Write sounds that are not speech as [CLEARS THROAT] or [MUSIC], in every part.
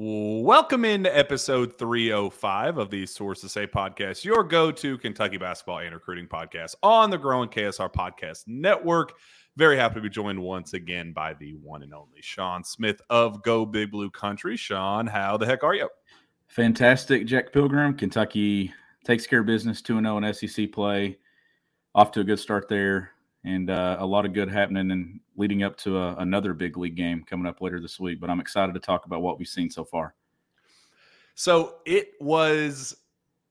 Welcome into episode 305 of the Sources Say podcast, your go to Kentucky basketball and recruiting podcast on the growing KSR podcast network. Very happy to be joined once again by the one and only Sean Smith of Go Big Blue Country. Sean, how the heck are you? Fantastic, Jack Pilgrim. Kentucky takes care of business 2 0 in SEC play. Off to a good start there, and uh, a lot of good happening and leading up to a, another big league game coming up later this week. But I'm excited to talk about what we've seen so far. So it was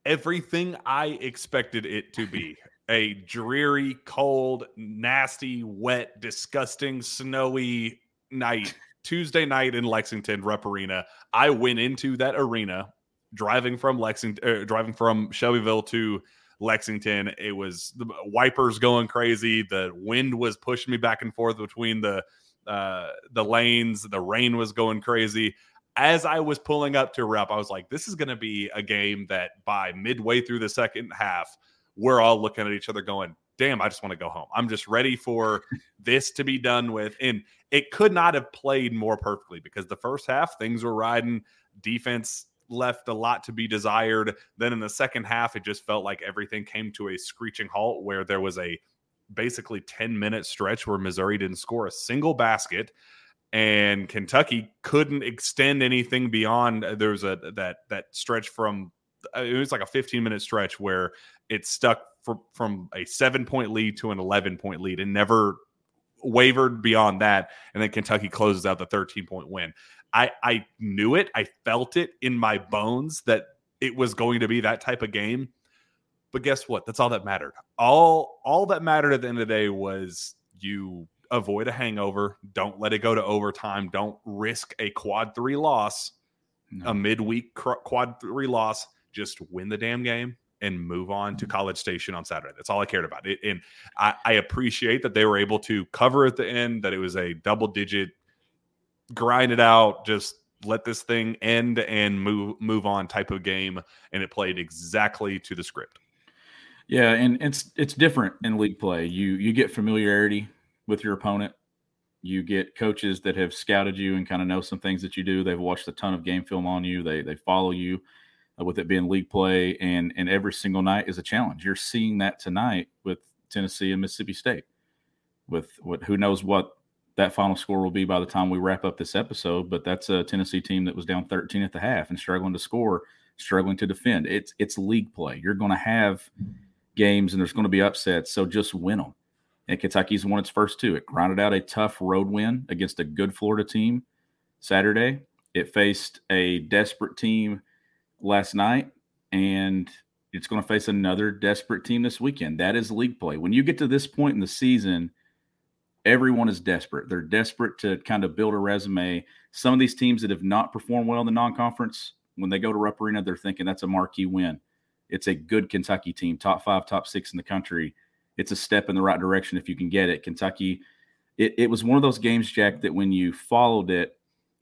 everything I expected it to be [LAUGHS] a dreary, cold, nasty, wet, disgusting, snowy night. Tuesday night in Lexington, Rupp Arena. I went into that arena driving from Lexington, uh, driving from Shelbyville to Lexington. It was the wipers going crazy. The wind was pushing me back and forth between the uh, the lanes. The rain was going crazy. As I was pulling up to Rupp, I was like, "This is going to be a game that by midway through the second half, we're all looking at each other going, damn, I just want to go home. I'm just ready for [LAUGHS] this to be done with. And it could not have played more perfectly because the first half, things were riding. Defense left a lot to be desired. Then in the second half, it just felt like everything came to a screeching halt where there was a basically 10 minute stretch where Missouri didn't score a single basket and Kentucky couldn't extend anything beyond uh, there was a that that stretch from uh, it was like a 15 minute stretch where it stuck from from a seven point lead to an 11 point lead and never wavered beyond that. And then Kentucky closes out the 13 point win. I, I knew it. I felt it in my mm-hmm. bones that it was going to be that type of game. But guess what? That's all that mattered. All all that mattered at the end of the day was you avoid a hangover. Don't let it go to overtime. Don't risk a quad three loss, no. a midweek quad three loss. Just win the damn game and move on to mm-hmm. College Station on Saturday. That's all I cared about. It, and I, I, appreciate that they were able to cover at the end, that it was a double digit, grind it out, just let this thing end and move move on type of game. And it played exactly to the script. Yeah, and it's it's different in league play. You you get familiarity with your opponent. You get coaches that have scouted you and kind of know some things that you do. They've watched a ton of game film on you. They they follow you uh, with it being league play, and and every single night is a challenge. You're seeing that tonight with Tennessee and Mississippi State. With what who knows what that final score will be by the time we wrap up this episode, but that's a Tennessee team that was down 13 at the half and struggling to score, struggling to defend. It's it's league play. You're going to have games and there's going to be upsets, so just win them. And Kentucky's won its first two. It grounded out a tough road win against a good Florida team Saturday. It faced a desperate team last night, and it's going to face another desperate team this weekend. That is league play. When you get to this point in the season, everyone is desperate. They're desperate to kind of build a resume. Some of these teams that have not performed well in the non-conference, when they go to Rupp Arena, they're thinking that's a marquee win. It's a good Kentucky team, top five, top six in the country. It's a step in the right direction if you can get it. Kentucky, it, it was one of those games, Jack, that when you followed it,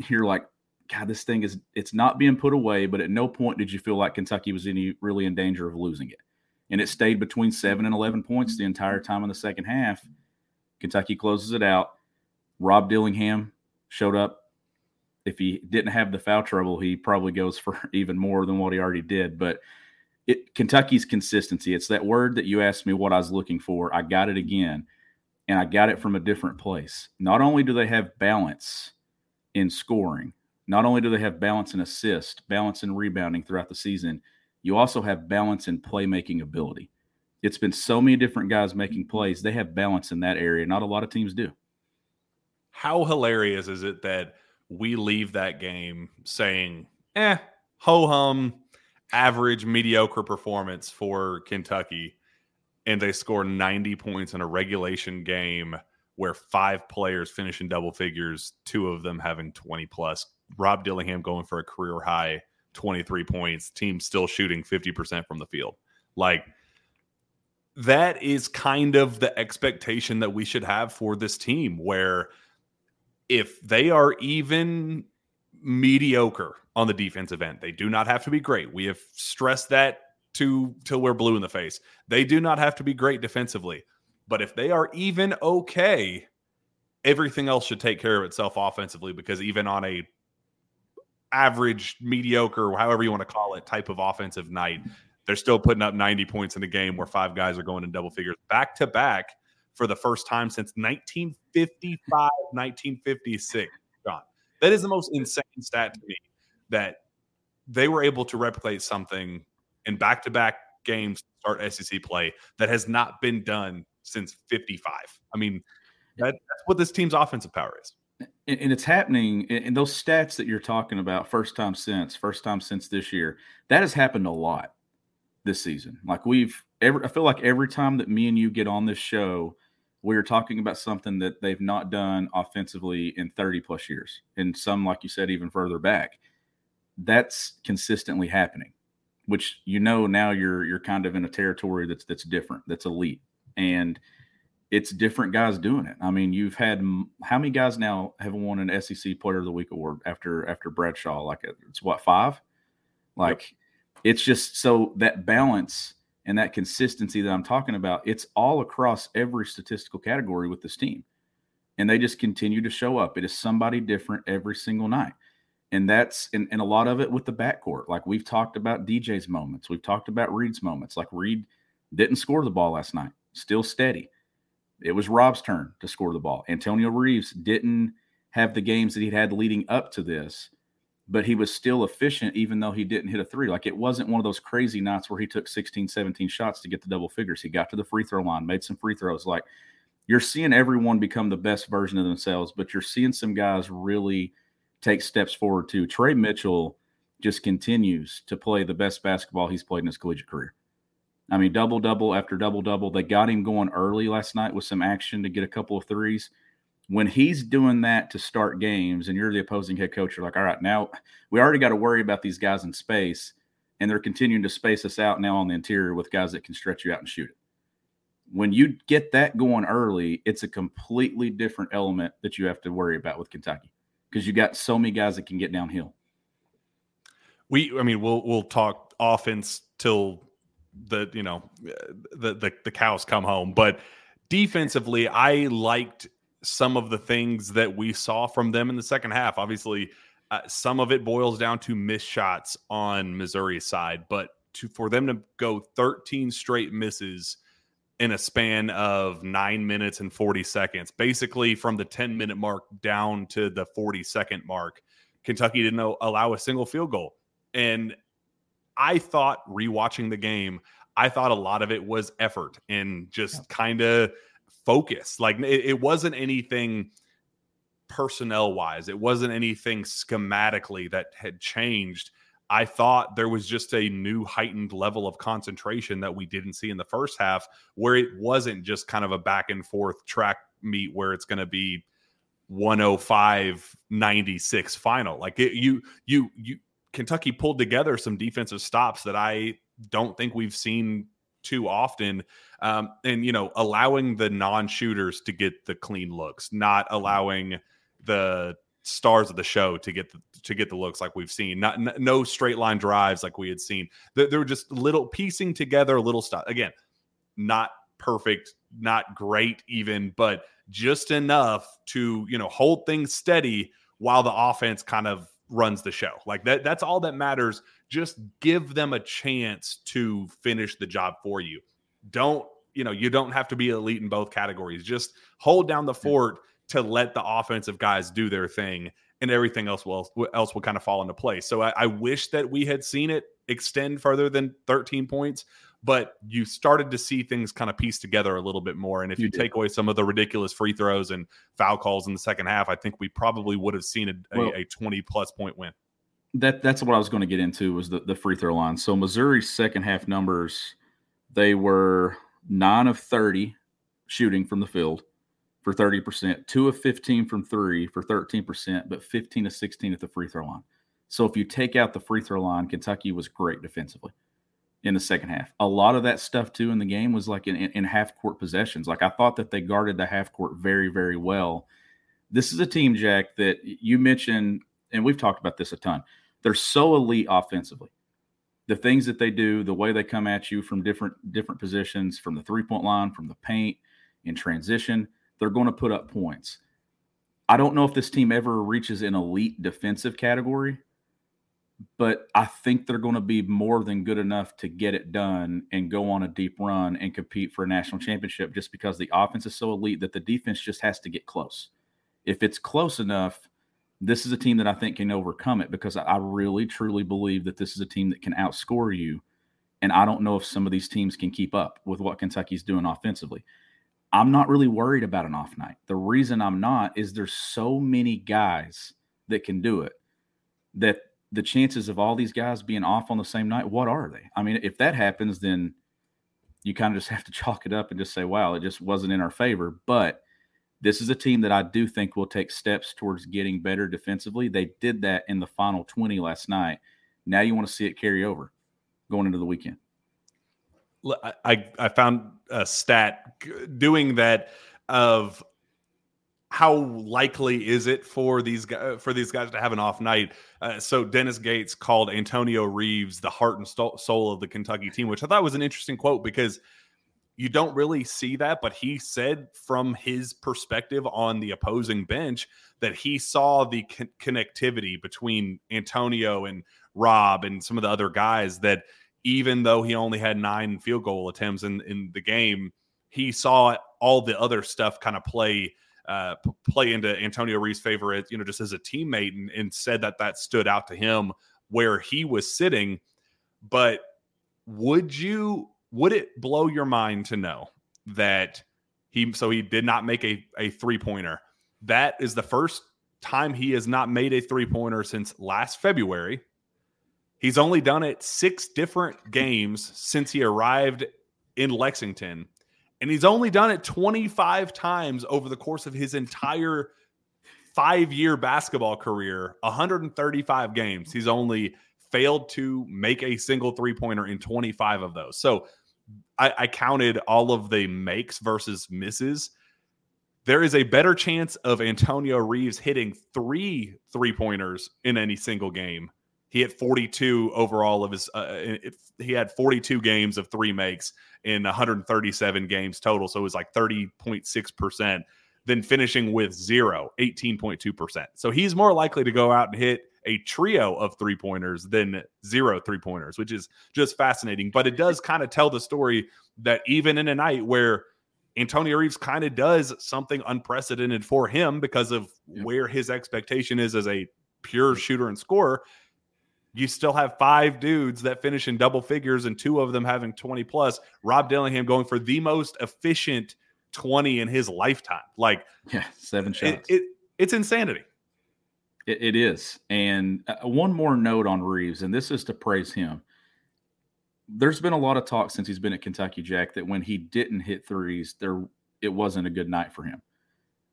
you're like, God, this thing is it's not being put away, but at no point did you feel like Kentucky was any really in danger of losing it. And it stayed between seven and eleven points the entire time in the second half. Kentucky closes it out. Rob Dillingham showed up. If he didn't have the foul trouble, he probably goes for [LAUGHS] even more than what he already did. But it Kentucky's consistency. It's that word that you asked me what I was looking for. I got it again, and I got it from a different place. Not only do they have balance in scoring, not only do they have balance in assist, balance in rebounding throughout the season, you also have balance in playmaking ability. It's been so many different guys making plays. They have balance in that area. Not a lot of teams do. How hilarious is it that we leave that game saying, eh, ho hum, average, mediocre performance for Kentucky. and they score 90 points in a regulation game where five players finish in double figures, two of them having 20 plus. Rob Dillingham going for a career high 23 points, team still shooting 50% from the field. Like that is kind of the expectation that we should have for this team where if they are even mediocre on the defensive end, they do not have to be great. We have stressed that to till we're blue in the face. They do not have to be great defensively. But if they are even okay, everything else should take care of itself offensively because even on a average, mediocre, however you want to call it, type of offensive night, they're still putting up 90 points in a game where five guys are going in double figures back to back for the first time since 1955, 1956. John, that is the most insane stat to me that they were able to replicate something in back to back games start SEC play that has not been done since 55. I mean, that, that's what this team's offensive power is. And, and it's happening. And those stats that you're talking about, first time since, first time since this year, that has happened a lot this season. Like we've every, I feel like every time that me and you get on this show, we are talking about something that they've not done offensively in 30 plus years, and some, like you said, even further back. That's consistently happening, which you know now you're you're kind of in a territory that's that's different, that's elite and it's different guys doing it. I mean, you've had how many guys now have won an SEC Player of the Week award after after Bradshaw? Like it's what five? Like yep. It's just so that balance and that consistency that I'm talking about. It's all across every statistical category with this team, and they just continue to show up. It is somebody different every single night. And that's and, and a lot of it with the backcourt. Like we've talked about DJ's moments. We've talked about Reed's moments. Like Reed didn't score the ball last night still steady. It was Rob's turn to score the ball. Antonio Reeves didn't have the games that he'd had leading up to this, but he was still efficient even though he didn't hit a three. Like it wasn't one of those crazy nights where he took 16, 17 shots to get the double figures. He got to the free throw line, made some free throws. Like you're seeing everyone become the best version of themselves, but you're seeing some guys really take steps forward too. Tre Mitchell just continues to play the best basketball he's played in his collegiate career. I mean, double double after double double. They got him going early last night with some action to get a couple of threes. When he's doing that to start games, and you're the opposing head coach, you're like, all right, now we already got to worry about these guys in space, and they're continuing to space us out now on the interior with guys that can stretch you out and shoot it. When you get that going early, it's a completely different element that you have to worry about with Kentucky because you got so many guys that can get downhill. We, I mean, we'll we'll talk offense till the you know the, the the cows come home. But defensively, I liked some of the things that we saw from them in the second half. Obviously, uh, some of it boils down to missed shots on Missouri's side, but to for them to go 13 straight misses in a span of nine minutes and 40 seconds, basically from the 10 minute mark down to the 40 second mark, Kentucky didn't allow a single field goal. And I thought rewatching the game, I thought a lot of it was effort and just kind of focus. Like it, it wasn't anything personnel wise, it wasn't anything schematically that had changed. I thought there was just a new heightened level of concentration that we didn't see in the first half, where it wasn't just kind of a back and forth track meet where it's going to be 105 96 final. Like it, you, you, you, Kentucky pulled together some defensive stops that I don't think we've seen too often. Um, and you know, allowing the non-shooters to get the clean looks, not allowing the stars of the show to get the, to get the looks like we've seen. Not n- no straight line drives like we had seen. There, there were just little piecing together little stuff. Again, not perfect, not great even, but just enough to you know hold things steady while the offense kind of runs the show. Like that that's all that matters. Just give them a chance to finish the job for you. Don't, you know, you don't have to be elite in both categories. Just hold down the fort to let the offensive guys do their thing and everything else will else will kind of fall into place. So I, I wish that we had seen it extend further than 13 points but you started to see things kind of piece together a little bit more. And if you, you take away some of the ridiculous free throws and foul calls in the second half, I think we probably would have seen a, well, a, a 20 plus point win. That that's what I was going to get into was the, the free throw line. So Missouri's second half numbers, they were nine of 30 shooting from the field for 30%, two of 15 from three for 13%, but 15 to 16 at the free throw line. So if you take out the free throw line, Kentucky was great defensively in the second half. A lot of that stuff too in the game was like in, in, in half court possessions. Like I thought that they guarded the half court very, very well. This is a team, Jack, that you mentioned, and we've talked about this a ton. They're so elite offensively. The things that they do, the way they come at you from different different positions, from the three point line, from the paint, in transition, they're going to put up points. I don't know if this team ever reaches an elite defensive category, but I think they're going to be more than good enough to get it done and go on a deep run and compete for a national championship just because the offense is so elite that the defense just has to get close. If it's close enough, this is a team that I think can overcome it because I really truly believe that this is a team that can outscore you. And I don't know if some of these teams can keep up with what Kentucky's doing offensively. I'm not really worried about an off night. The reason I'm not is there's so many guys that can do it that the chances of all these guys being off on the same night, what are they? I mean, if that happens, then you kind of just have to [LAUGHS] chalk it up and just say, wow, it just wasn't in our favor. But this is a team that I do think will take steps towards getting better defensively. They did that in the final 20 last night. Now you want to see it carry over going into the weekend. I, I found a stat doing that of how likely is it for these guys for these guys to have an off night? Uh, so Dennis Gates called Antonio Reeves the heart and soul of the Kentucky team, which I thought was an interesting quote because you don't really see that, but he said from his perspective on the opposing bench that he saw the con- connectivity between Antonio and Rob and some of the other guys that even though he only had nine field goal attempts in, in the game, he saw all the other stuff kind of play uh, play into Antonio Reeves' favor, you know, just as a teammate, and, and said that that stood out to him where he was sitting. But would you would it blow your mind to know that he so he did not make a, a three pointer? That is the first time he has not made a three pointer since last February. He's only done it six different games since he arrived in Lexington. And he's only done it 25 times over the course of his entire five year basketball career, 135 games. He's only failed to make a single three pointer in 25 of those. So I, I, counted all of the makes versus misses. There is a better chance of Antonio Reeves hitting three three pointers in any single game he had 42 overall of his uh, it, he had 42 games of three makes in 137 games total so it was like 30.6% then finishing with zero 18.2% so he's more likely to go out and hit a trio of three pointers than zero three pointers which is just fascinating but it does kind of tell the story that even in a night where Antonio Reeves kind of does something unprecedented for him because of yep. where his expectation is as a pure shooter and scorer you still have five dudes that finish in double figures and two of them having 20 plus. Rob Dillingham going for the most efficient 20 in his lifetime. Like, yeah, seven shots. It, it it's insanity. It, it is. And uh, one more note on Reeves, and this is to praise him. There's been a lot of talk since he's been at Kentucky Jack that when he didn't hit threes, there it wasn't a good night for him.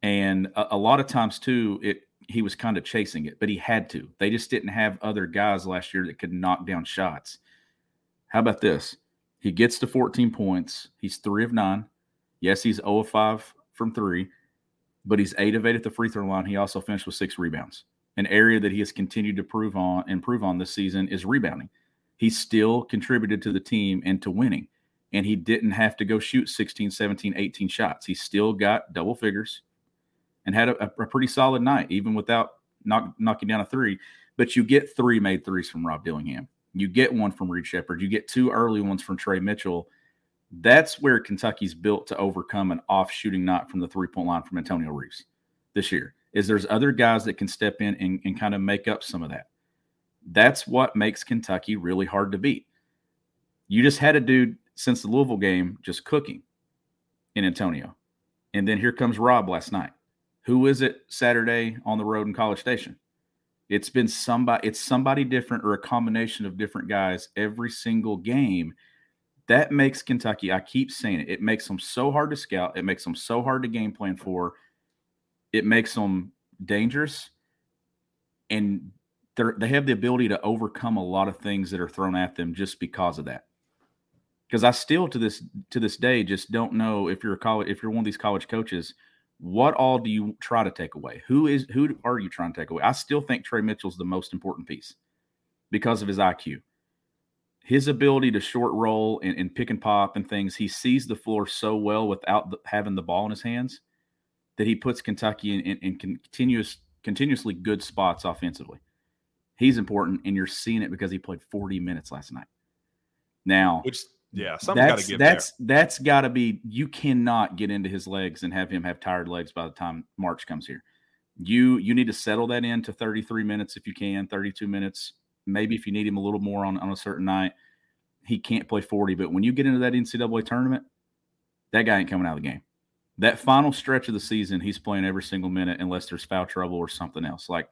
And a, a lot of times too, it he was kind of chasing it, but he had to. They just didn't have other guys last year that could knock down shots. How about this? He gets to 14 points. He's three of nine. Yes, he's 0 of 5 from three, but he's eight of eight at the free throw line. He also finished with six rebounds. An area that he has continued to prove on improve on this season is rebounding. He still contributed to the team and to winning. And he didn't have to go shoot 16, 17, 18 shots. He still got double figures and had a, a pretty solid night, even without knock, knocking down a three. But you get three made threes from Rob Dillingham. You get one from Reed Sheppard. You get two early ones from Tre Mitchell. That's where Kentucky's built to overcome an off shooting night from the three point line from Antonio Reeves this year. Is there's other guys that can step in and, and kind of make up some of that. That's what makes Kentucky really hard to beat. You just had a dude since the Louisville game just cooking in Antonio. And then here comes Rob last night. Who is it Saturday on the road in College Station? It's been somebody, it's somebody different or a combination of different guys every single game. That makes Kentucky, I keep saying it, it makes them so hard to scout. It makes them so hard to game plan for. It makes them dangerous. And they have the ability to overcome a lot of things that are thrown at them just because of that. Because I still to this to this day just don't know if you're a college if you're one of these college coaches, what all do you try to take away? Who is who are you trying to take away? I still think Tre Mitchell's the most important piece because of his IQ. His ability to short roll and, and pick and pop and things, he sees the floor so well without the, having the ball in his hands that he puts Kentucky in, in, in continuous continuously good spots offensively. He's important, and you're seeing it because he played 40 minutes last night. Now, which yeah, something's got to give. That's there. that's got to be. You cannot get into his legs and have him have tired legs by the time March comes here. You you need to settle that in to 33 minutes if you can, 32 minutes. Maybe if you need him a little more on, on a certain night, he can't play 40. But when you get into that NCAA tournament, that guy ain't coming out of the game. That final stretch of the season, he's playing every single minute unless there's foul trouble or something else. Like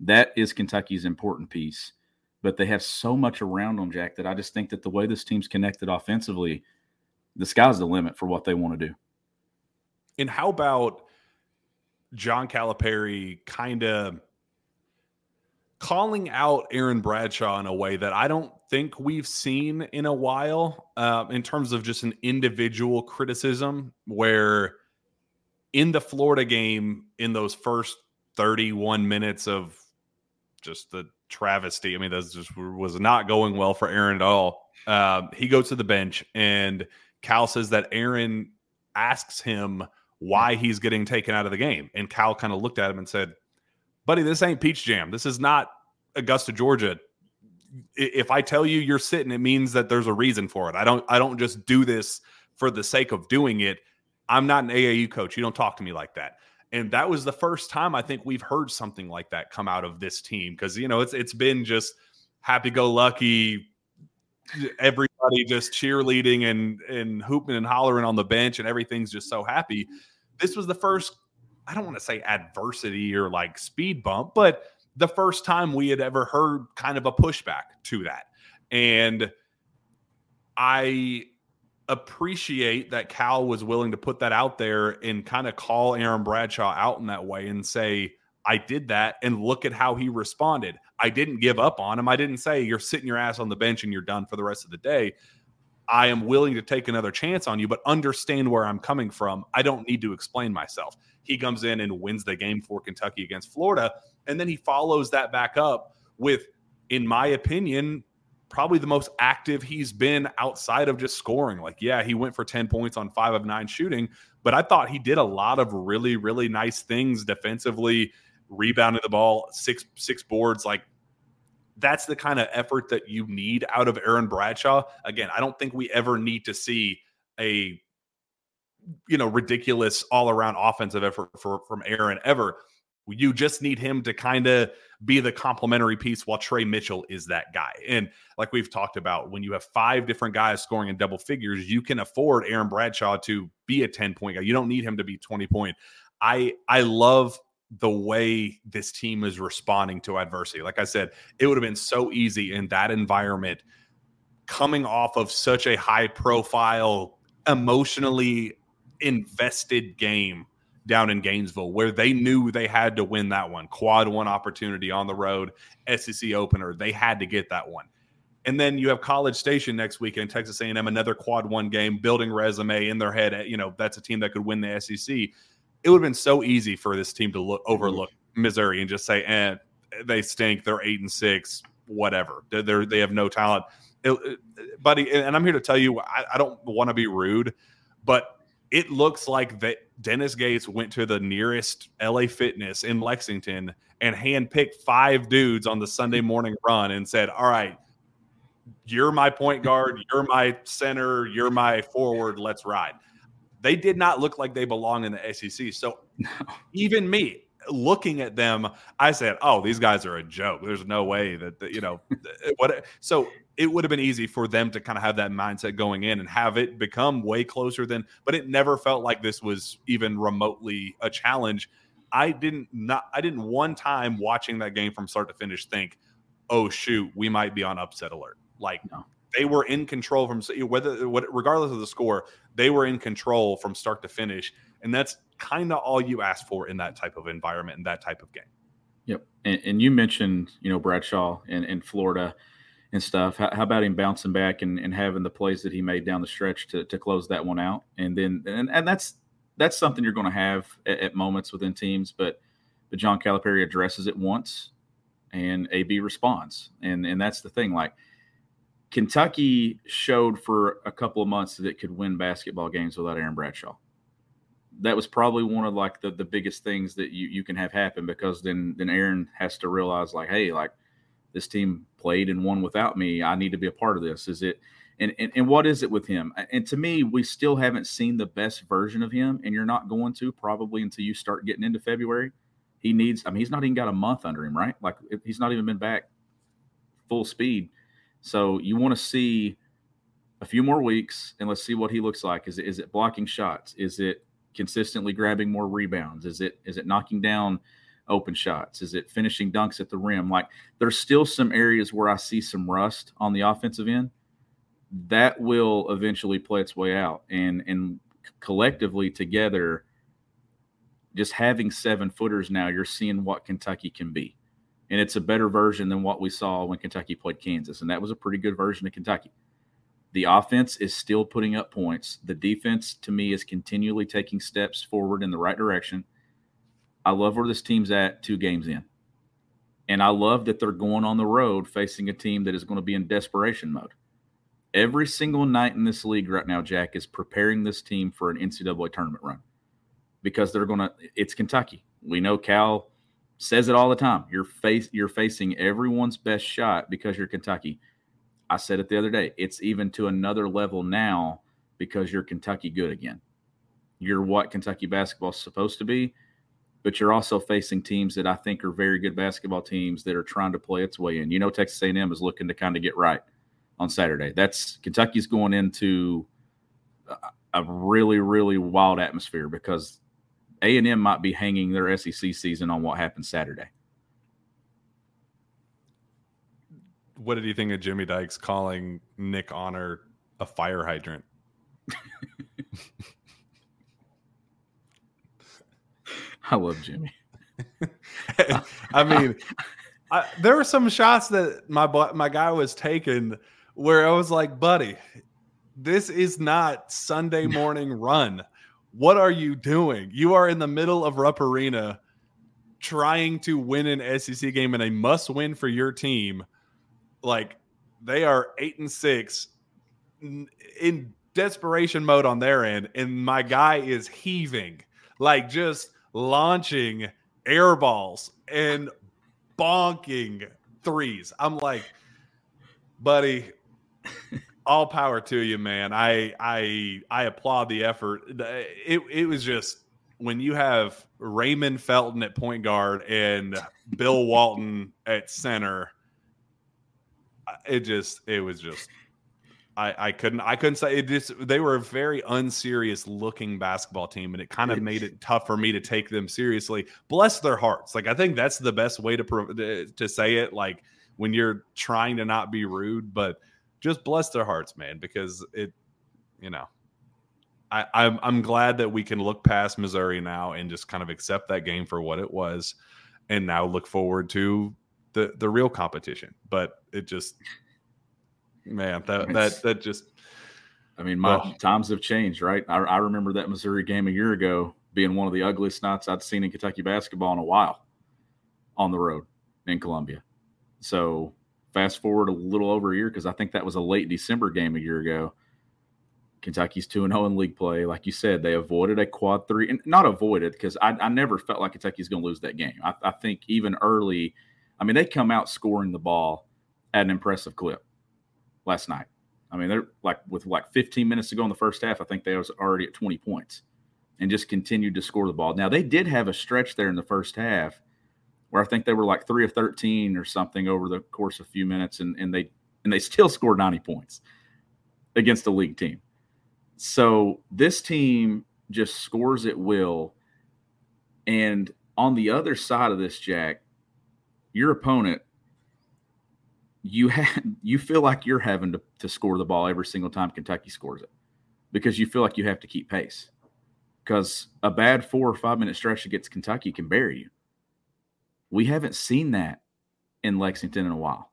that is Kentucky's important piece. But they have so much around them, Jack, that I just think that the way this team's connected offensively, the sky's the limit for what they want to do. And how about John Calipari kind of calling out Aaron Bradshaw in a way that I don't think we've seen in a while uh, in terms of just an individual criticism where in the Florida game in those first 31 minutes of just the travesty. I mean, that just was not going well for Aaron at all. Uh, he goes to the bench, and Cal says that Aaron asks him why he's getting taken out of the game. And Cal kind of looked at him and said, Buddy, this ain't Peach Jam. This is not Augusta, Georgia. If I tell you you're sitting, it means that there's a reason for it. I don't I don't just do this for the sake of doing it. I'm not an AAU coach. You don't talk to me like that. And that was the first time I think we've heard something like that come out of this team because you know it's it's been just happy go lucky, everybody just cheerleading and and hooping and hollering on the bench and everything's just so happy. This was the first I don't want to say adversity or like speed bump, but the first time we had ever heard kind of a pushback to that. And I appreciate that Cal was willing to put that out there and kind of call Aaron Bradshaw out in that way and say, I did that and look at how he responded. I didn't give up on him. I didn't say you're sitting your ass on the bench and you're done for the rest of the day. I am willing to take another chance on you, but understand where I'm coming from. I don't need to explain myself. He comes in and wins the game for Kentucky against Florida. And then he follows that back up with, in my opinion, probably the most active he's been outside of just scoring. Like, yeah, he went for 10 points on five of nine shooting, but I thought he did a lot of really, really nice things defensively, rebounding the ball, six, six boards. Like, that's the kind of effort that you need out of Aaron Bradshaw. Again, I don't think we ever need to see a you know ridiculous all around offensive effort for from Aaron ever. You just need him to kind of be the complementary piece while Tre Mitchell is that guy. And like we've talked about, when you have five different guys scoring in double figures, you can afford Aaron Bradshaw to be a 10 point guy. You don't need him to be 20 point. I I love the way this team is responding to adversity. Like I said, it would have been so easy in that environment coming off of such a high profile, emotionally invested game down in Gainesville where they knew they had to win that one. Quad one opportunity on the road, SEC opener. They had to get that one. And then you have College Station next week in Texas A&M, another quad one game, building resume in their head. You know that's a team that could win the SEC. It would have been so easy for this team to look overlook Missouri and just say, "Eh, they stink. They're eight and six. Whatever. They're, they have no talent." It, buddy, and I'm here to tell you, I, I don't want to be rude, but it looks like that Dennis Gates went to the nearest LA Fitness in Lexington and handpicked five dudes on the Sunday morning run and said, All right, you're my point guard, [LAUGHS] you're my center, you're my forward, let's ride. They did not look like they belong in the SEC. So [LAUGHS] even me, looking at them, I said, "Oh, these guys are a joke. There's no way that, that you know [LAUGHS] what." So it would have been easy for them to kind of have that mindset going in and have it become way closer than. But it never felt like this was even remotely a challenge. I didn't not. I didn't one time watching that game from start to finish think, "Oh shoot, we might be on upset alert." Like no. they were in control from whether regardless of the score, they were in control from start to finish, and that's kind of all you ask for in that type of environment and that type of game. Yep, and, and you mentioned you know Bradshaw and in Florida and stuff. How, how, about him bouncing back and, and having the plays that he made down the stretch to, to close that one out? And then and, and that's that's something you're going to have at, at moments within teams, but but John Calipari addresses it once, and AB responds, and and that's the thing. Like Kentucky showed for a couple of months that it could win basketball games without Aaron Bradshaw. That was probably one of like the, the biggest things that you, you can have happen because then then Aaron has to realize like, hey, like this team played and won without me. I need to be a part of this. Is it and, and, and what is it with him? And to me, we still haven't seen the best version of him, and you're not going to probably until you start getting into February. He needs, I mean, he's not even got a month under him, right? Like he's not even been back full speed. So you want to see a few more weeks and let's see what he looks like. Is it, is it blocking shots? Is it consistently grabbing more rebounds? Is it is it knocking down open shots? Is it finishing dunks at the rim? Like there's still some areas where I see some rust on the offensive end. That will eventually play its way out. And and collectively together, just having seven footers now, you're seeing what Kentucky can be. And it's a better version than what we saw when Kentucky played Kansas. And that was a pretty good version of Kentucky. The offense is still putting up points. The defense, to me, is continually taking steps forward in the right direction. I love where this team's at two games in. And I love that they're going on the road facing a team that is going to be in desperation mode. Every single night in this league right now, Jack, is preparing this team for an NCAA tournament run because they're going to. It's Kentucky. We know Cal says it all the time. You're face you're facing everyone's best shot because you're Kentucky. I said it the other day. It's even to another level now because you're Kentucky good again. You're what Kentucky basketball is supposed to be, but you're also facing teams that I think are very good basketball teams that are trying to play its way in. You know, Texas A&M is looking to kind of get right on Saturday. That's Kentucky's going into a really really wild atmosphere because a and M might be hanging their SEC season on what happened Saturday. What did you think of Jimmy Dykes calling Nick Honor a fire hydrant? [LAUGHS] I love Jimmy. [LAUGHS] I mean, I, there were some shots that my my guy was taking where I was like, "Buddy, this is not Sunday [LAUGHS] morning run. What are you doing? You are in the middle of Rupp Arena trying to win an SEC game and a must win for your team. Like they are eight and six in desperation mode on their end. And my guy is heaving, like just launching air balls and bonking threes. I'm like, buddy, all power to you, man. I I I applaud the effort. It it was just when you have Raymond Felton at point guard and Bill Walton at center. It just it was just I, I couldn't I couldn't say it just they were a very unserious looking basketball team and it kind of made it tough for me to take them seriously. Bless their hearts. Like I think that's the best way to to say it like when you're trying to not be rude, but just bless their hearts, man, because it, you know, I, I'm I'm glad that we can look past Missouri now and just kind of accept that game for what it was, and now look forward to the the real competition. But it just, man, that [LAUGHS] that that just. I mean, my well, times have changed, right? I, I remember that Missouri game a year ago being one of the ugliest nights I'd seen in Kentucky basketball in a while on the road in Columbia. So fast forward a little over a year because I think that was a late December game a year ago. Kentucky's 2 0 in league play. Like you said, they avoided a quad three, and not avoided because I, I, never felt like Kentucky's going to lose that game. I, I, think even early, I mean, they come out scoring the ball at an impressive clip last night. I mean, they're like with like 15 minutes to go in the first half, I think they was already at 20 points and just continued to score the ball. Now, they did have a stretch there in the first half where I think they were like three of 13 or something over the course of a few minutes, and, and they and they still [LAUGHS] scored 90 points against a league team. So this team just scores at will. And on the other side of this, Jack, your opponent you have you feel like you're having to, to score the ball every single time Kentucky scores it because you feel like you have to keep pace. Because a bad four or five minute stretch against Kentucky can bury you. We haven't seen that in Lexington in a while.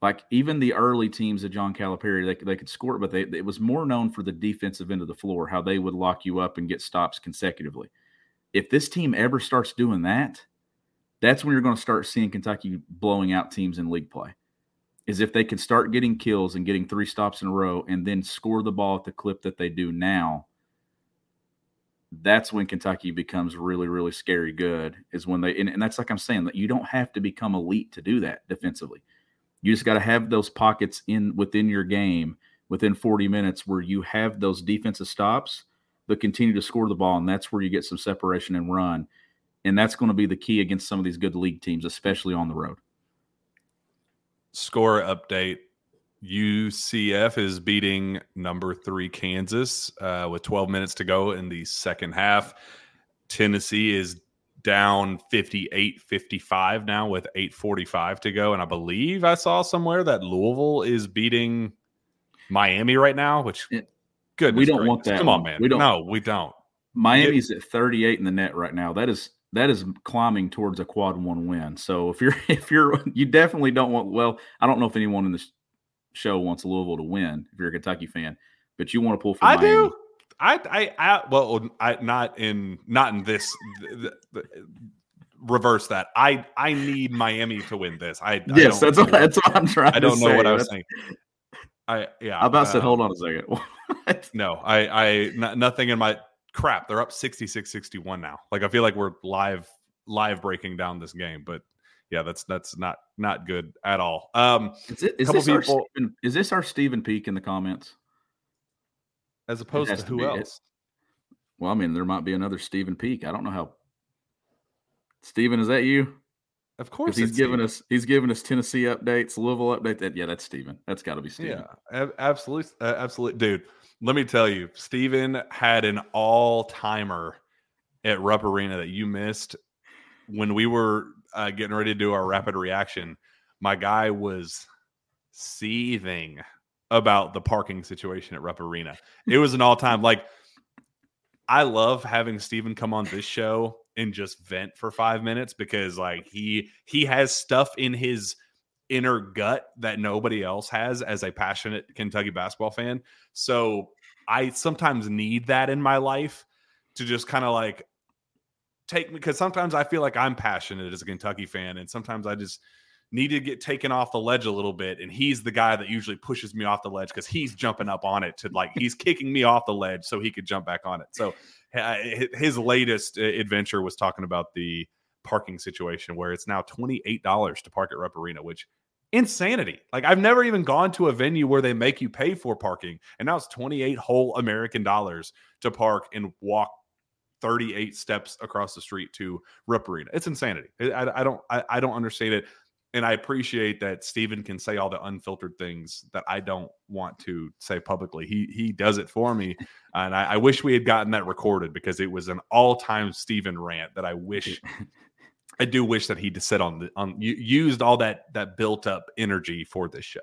Like even the early teams of John Calipari, they, they could score, but they, it was more known for the defensive end of the floor, how they would lock you up and get stops consecutively. If this team ever starts doing that, that's when you're going to start seeing Kentucky blowing out teams in league play. Is if they can start getting kills and getting three stops in a row and then score the ball at the clip that they do now, that's when Kentucky becomes really, really scary good. Is when they and, and that's like I'm saying that you don't have to become elite to do that defensively. You just got to have those pockets in within your game within 40 minutes where you have those defensive stops, but continue to score the ball, and that's where you get some separation and run. And that's going to be the key against some of these good league teams, especially on the road. Score update UCF is beating number three Kansas uh, with 12 minutes to go in the second half. Tennessee is down 58 55 now with 845 to go. And I believe I saw somewhere that Louisville is beating Miami right now, which good. We don't want that. Come on, man. We don't. No, we don't. Miami's at 38 in the net right now. That is that is climbing towards a quad one win. So if you're [LAUGHS] if you're you definitely don't want well, I don't know if anyone in this show wants Louisville to win if you're a Kentucky fan, but you want to pull for I Miami. do. I, I, I, well, I not in not in this. The, the, reverse that. I, I need Miami to win this. I yes, I that's what, that's what I'm trying. I don't know say. what I was saying. I yeah. I about uh, said, hold on a second. [LAUGHS] no, I, I, n- nothing in my crap. They're up 66 61 now. Like I feel like we're live, live breaking down this game, but yeah, that's that's not not good at all. Um, is, it, is this people, our Stephen, is this our Stephen Peak in the comments? as opposed to who else? It. Well, I mean, there might be another Stephen Peak. I don't know how. Stephen, is that you? Of course, he's giving us he's giving us Tennessee updates, Louisville update. That yeah, that's Stephen. That's got to be Stephen. Yeah, absolutely, uh, absolutely, dude. Let me tell you, Stephen had an all timer at Rupp Arena that you missed when we were uh, getting ready to do our rapid reaction. My guy was seething about the parking situation at Rupp Arena. It was an all time like. I love having Steven come on this show and just vent for five minutes because like he he has stuff in his inner gut that nobody else has as a passionate Kentucky basketball fan. So I sometimes need that in my life to just kind of like take me because sometimes I feel like I'm passionate as a Kentucky fan, and sometimes I just need to get taken off the ledge a little bit. And he's the guy that usually pushes me off the ledge because he's jumping up on it to like he's kicking me off the ledge so he could jump back on it. So his latest uh, adventure was talking about the parking situation where it's now $28 to park at Rupp Arena, which insanity. Like I've never even gone to a venue where they make you pay for parking. And now it's 28 whole American dollars to park and walk 38 steps across the street to Rupp Arena. It's insanity. I, I don't I, I, don't understand it and I appreciate that Steven can say all the unfiltered things that I don't want to say publicly. He he does it for me, and I, I wish we had gotten that recorded because it was an all time Steven rant that I wish. [LAUGHS] I do wish that he'd sit on the on used all that that built up energy for this show.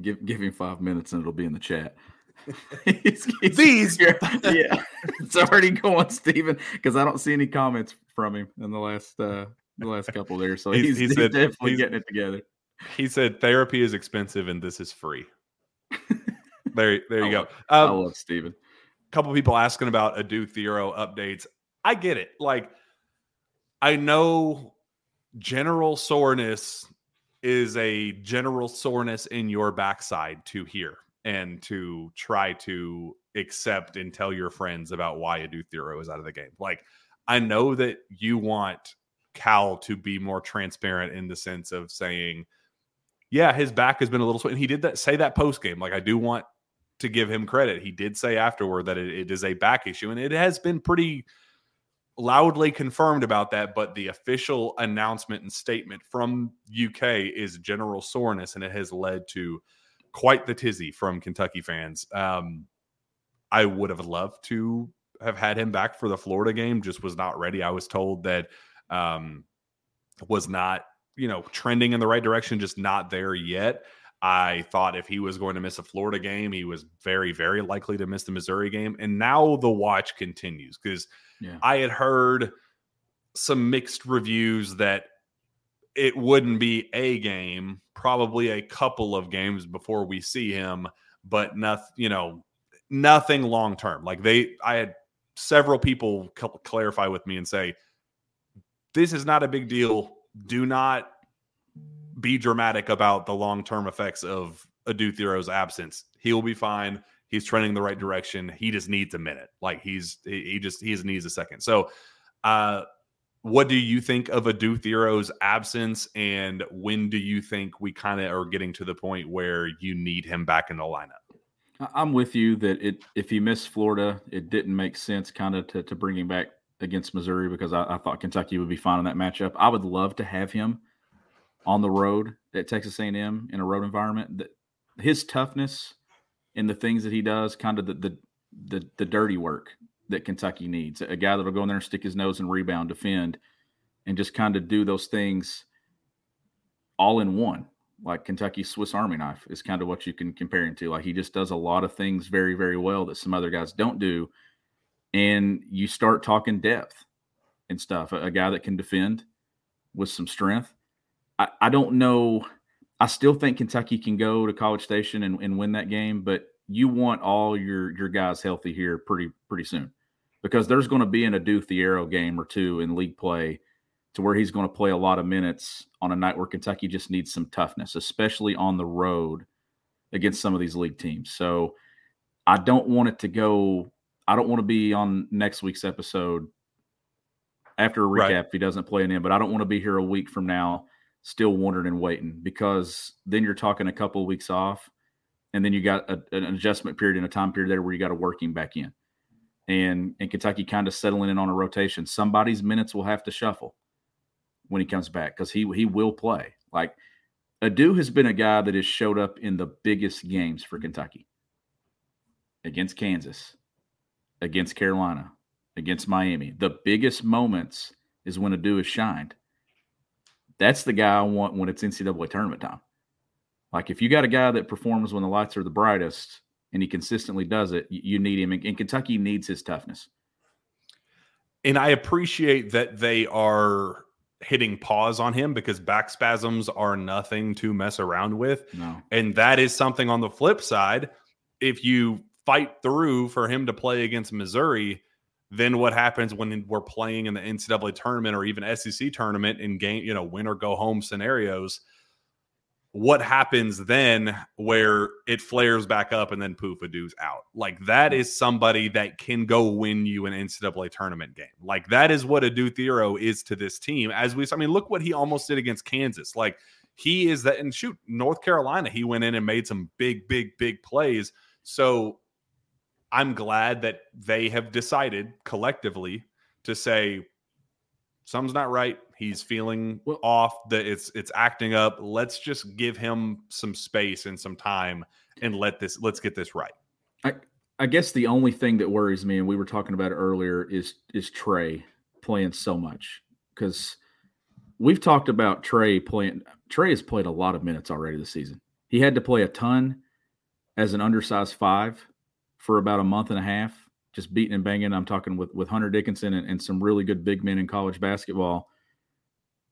Give give him five minutes and it'll be in the chat. [LAUGHS] he's, he's, These, [LAUGHS] yeah, it's already going, Stephen, because I don't see any comments from him in the last uh, the last couple there. So he's, he's, he's said, definitely he's, getting it together. He said therapy is expensive and this is free. [LAUGHS] there, there you I go. Love, um, I love Stephen. A couple people asking about Adou Thiero updates. I get it. Like, I know general soreness is a general soreness in your backside to hear and to try to accept and tell your friends about why Adou Thiero is out of the game. Like, I know that you want Cal to be more transparent in the sense of saying, yeah, his back has been a little sweet. And he did that say that post game. Like I do want to give him credit. He did say afterward that it, it is a back issue, and it has been pretty loudly confirmed about that. But the official announcement and statement from UK is general soreness, and it has led to quite the tizzy from Kentucky fans. Um, I would have loved to have had him back for the Florida game, just was not ready. I was told that um, was not you know, trending in the right direction, just not there yet. I thought if he was going to miss a Florida game, he was very, very likely to miss the Missouri game. And now the watch continues because yeah. I had heard some mixed reviews that it wouldn't be a game, probably a couple of games before we see him, but nothing, you know, nothing long term. Like they, I had several people cl- clarify with me and say, this is not a big deal. Do not be dramatic about the long term effects of Adou Thiero's absence. He will be fine. He's trending the right direction. He just needs a minute. Like he's he just he just needs a second. So, uh, what do you think of Adou Thiero's absence, and when do you think we kind of are getting to the point where you need him back in the lineup? I'm with you that it if he missed Florida, it didn't make sense kind of to, to bring him back against Missouri because I, I, thought Kentucky would be fine in that matchup. I would love to have him on the road at Texas A&M in a road environment. That his toughness and the things that he does, kind of the the the, the dirty work that Kentucky needs. A guy that'll go in there and stick his nose and rebound, defend, and just kind of do those things all in one. Like Kentucky Swiss Army knife is kind of what you can compare him to. Like he just does a lot of things very, very well that some other guys don't do. And you start talking depth and stuff. A, a guy that can defend with some strength I, I don't know. I still think Kentucky can go to College Station and, and win that game, but you want all your your guys healthy here pretty pretty soon because there's going to be an Adou Thiero game or two in league play to where he's going to play a lot of minutes on a night where Kentucky just needs some toughness, especially on the road against some of these league teams. So I don't want it to go. I don't want to be on next week's episode after a recap right. if he doesn't play an in, but I don't want to be here a week from now still wondering and waiting because then you're talking a couple of weeks off and then you got a, an adjustment period and a time period there where you got to work him back in. And and Kentucky kind of settling in on a rotation. Somebody's minutes will have to shuffle when he comes back because he he will play. Like Adou has been a guy that has showed up in the biggest games for Kentucky. Against Kansas, against Carolina, against Miami. The biggest moments is when Adou has shined. That's the guy I want when it's NCAA tournament time. Like if you got a guy that performs when the lights are the brightest and he consistently does it, you need him. And Kentucky needs his toughness. And I appreciate that they are hitting pause on him because back spasms are nothing to mess around with. No. And that is something on the flip side. If you fight through for him to play against Missouri, then what happens when we're playing in the NCAA tournament or even SEC tournament in game, you know, win or go home scenarios? What happens then where it flares back up and then poof, Adou's out? Like that is somebody that can go win you an NCAA tournament game. Like that is what Adou Thiero is to this team. As we, I mean, look what he almost did against Kansas. Like he is that, and shoot, North Carolina, he went in and made some big, big, big plays. So I'm glad that they have decided collectively to say something's not right. He's feeling well, off. That it's it's acting up. Let's just give him some space and some time and let this let's get this right. I I guess the only thing that worries me, and we were talking about it earlier, is is Tre playing so much because we've talked about Tre playing. Tre has played a lot of minutes already this season. He had to play a ton as an undersized five for about a month and a half, just beating and banging. I'm talking with with Hunter Dickinson and, and some really good big men in college basketball.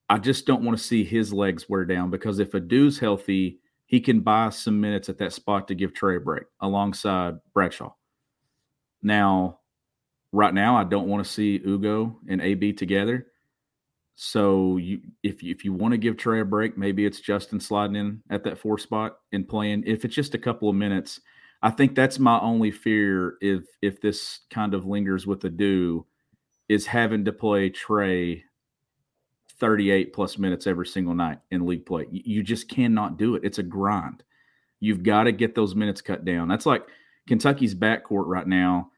I just don't want to see his legs wear down because if Adou's healthy, he can buy some minutes at that spot to give Tre a break alongside Bradshaw. Now, right now, I don't want to see Ugo and AB together. So you, if you, if you want to give Tre a break, maybe it's Justin sliding in at that four spot and playing. If it's just a couple of minutes, I think that's my only fear if if this kind of lingers with the do is having to play Tre 38 plus minutes every single night in league play. You just cannot do it. It's a grind. You've got to get those minutes cut down. That's like Kentucky's backcourt right now.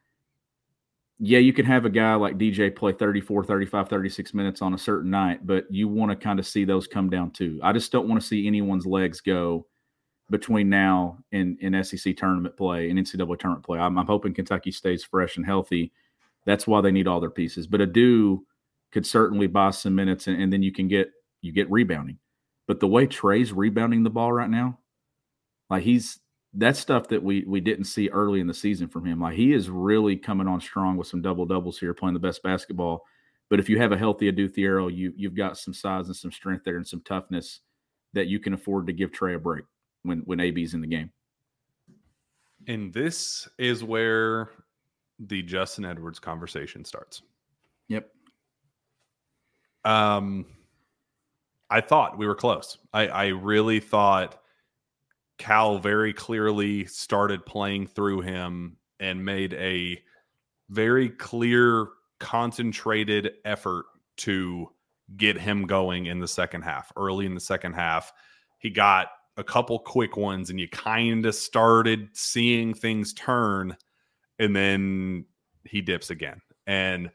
Yeah, you can have a guy like DJ play 34, 35, 36 minutes on a certain night, but you want to kind of see those come down too. I just don't want to see anyone's legs go between now and in SEC tournament play and NCAA tournament play. I'm, I'm, hoping Kentucky stays fresh and healthy. That's why they need all their pieces. But Adou could certainly buy some minutes, and, and then you can get you get rebounding. But the way Tre's rebounding the ball right now, like he's that's stuff that we we didn't see early in the season from him. Like he is really coming on strong with some double doubles here, playing the best basketball. But if you have a healthy Adou Thiero, you you've got some size and some strength there and some toughness that you can afford to give Tre a break when when AB's in the game. And this is where the Justin Edwards conversation starts. Yep. Um, I thought we were close. I, I really thought Cal very clearly started playing through him and made a very clear, concentrated effort to get him going in the second half. Early in the second half, he got a couple quick ones, and you kind of started seeing things turn, and then he dips again. And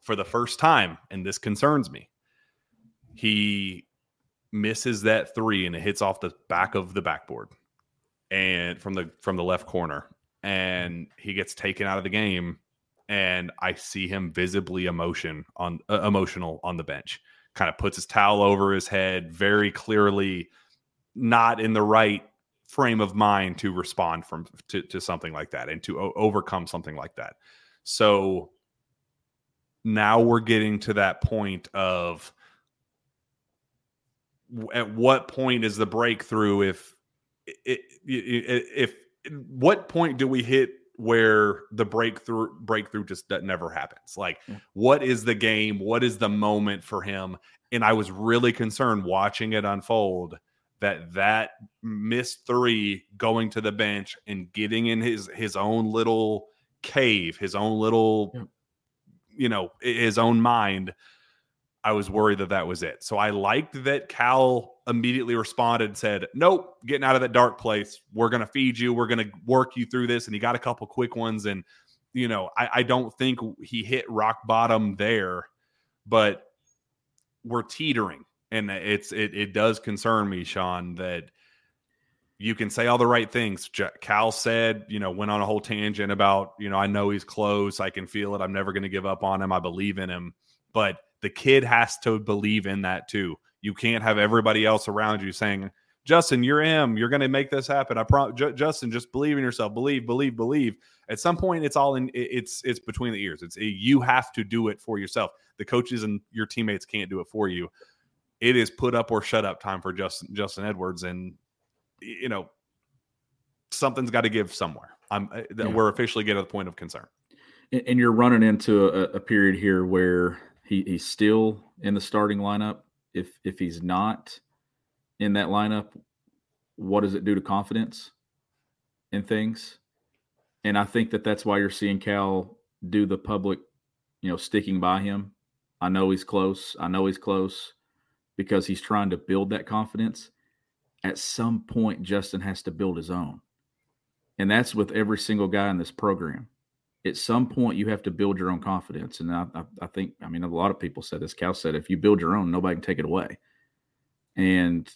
for the first time, and this concerns me, he misses that three and it hits off the back of the backboard and from the from the left corner and he gets taken out of the game and I see him visibly emotion on uh, emotional on the bench. Kind of puts his towel over his head, very clearly not in the right frame of mind to respond from to, to something like that and to o- overcome something like that. So now we're getting to that point of at what point is the breakthrough if if if what point do we hit where the breakthrough breakthrough just never happens? Like what is the game? What is the moment for him? And i was really concerned watching it unfold that that missed three going to the bench and getting in his his own little cave his own little yeah. you know his own mind I was worried that that was it. So I liked that Cal immediately responded and said, Nope, getting out of that dark place. We're going to feed you. We're going to work you through this. And he got a couple quick ones. And, you know, I, I don't think he hit rock bottom there, but we're teetering. And it's it, it does concern me, Sean, that you can say all the right things. Cal said, you know, went on a whole tangent about, you know, I know he's close. I can feel it. I'm never going to give up on him. I believe in him. But the kid has to believe in that too. You can't have everybody else around you saying, Justin, you're him. You're going to make this happen. I J- Justin, just believe in yourself. Believe, believe, believe. At some point, it's all in. It's it's between the ears. It's you have to do it for yourself. The coaches and your teammates can't do it for you. It is put up or shut up time for Justin Justin Edwards, and you know something's got to give somewhere. I'm uh, yeah. we're officially getting to the point of concern. And you're running into a, a period here where he, he's still in the starting lineup. If if he's not in that lineup, what does it do to confidence and things? And I think that that's why you're seeing Cal do the public, you know, sticking by him. I know he's close. I know he's close because he's trying to build that confidence. At some point, Justin has to build his own. And that's with every single guy in this program at some point you have to build your own confidence. And I, I, I, think, I mean, a lot of people said this. Cal said, if you build your own, nobody can take it away. And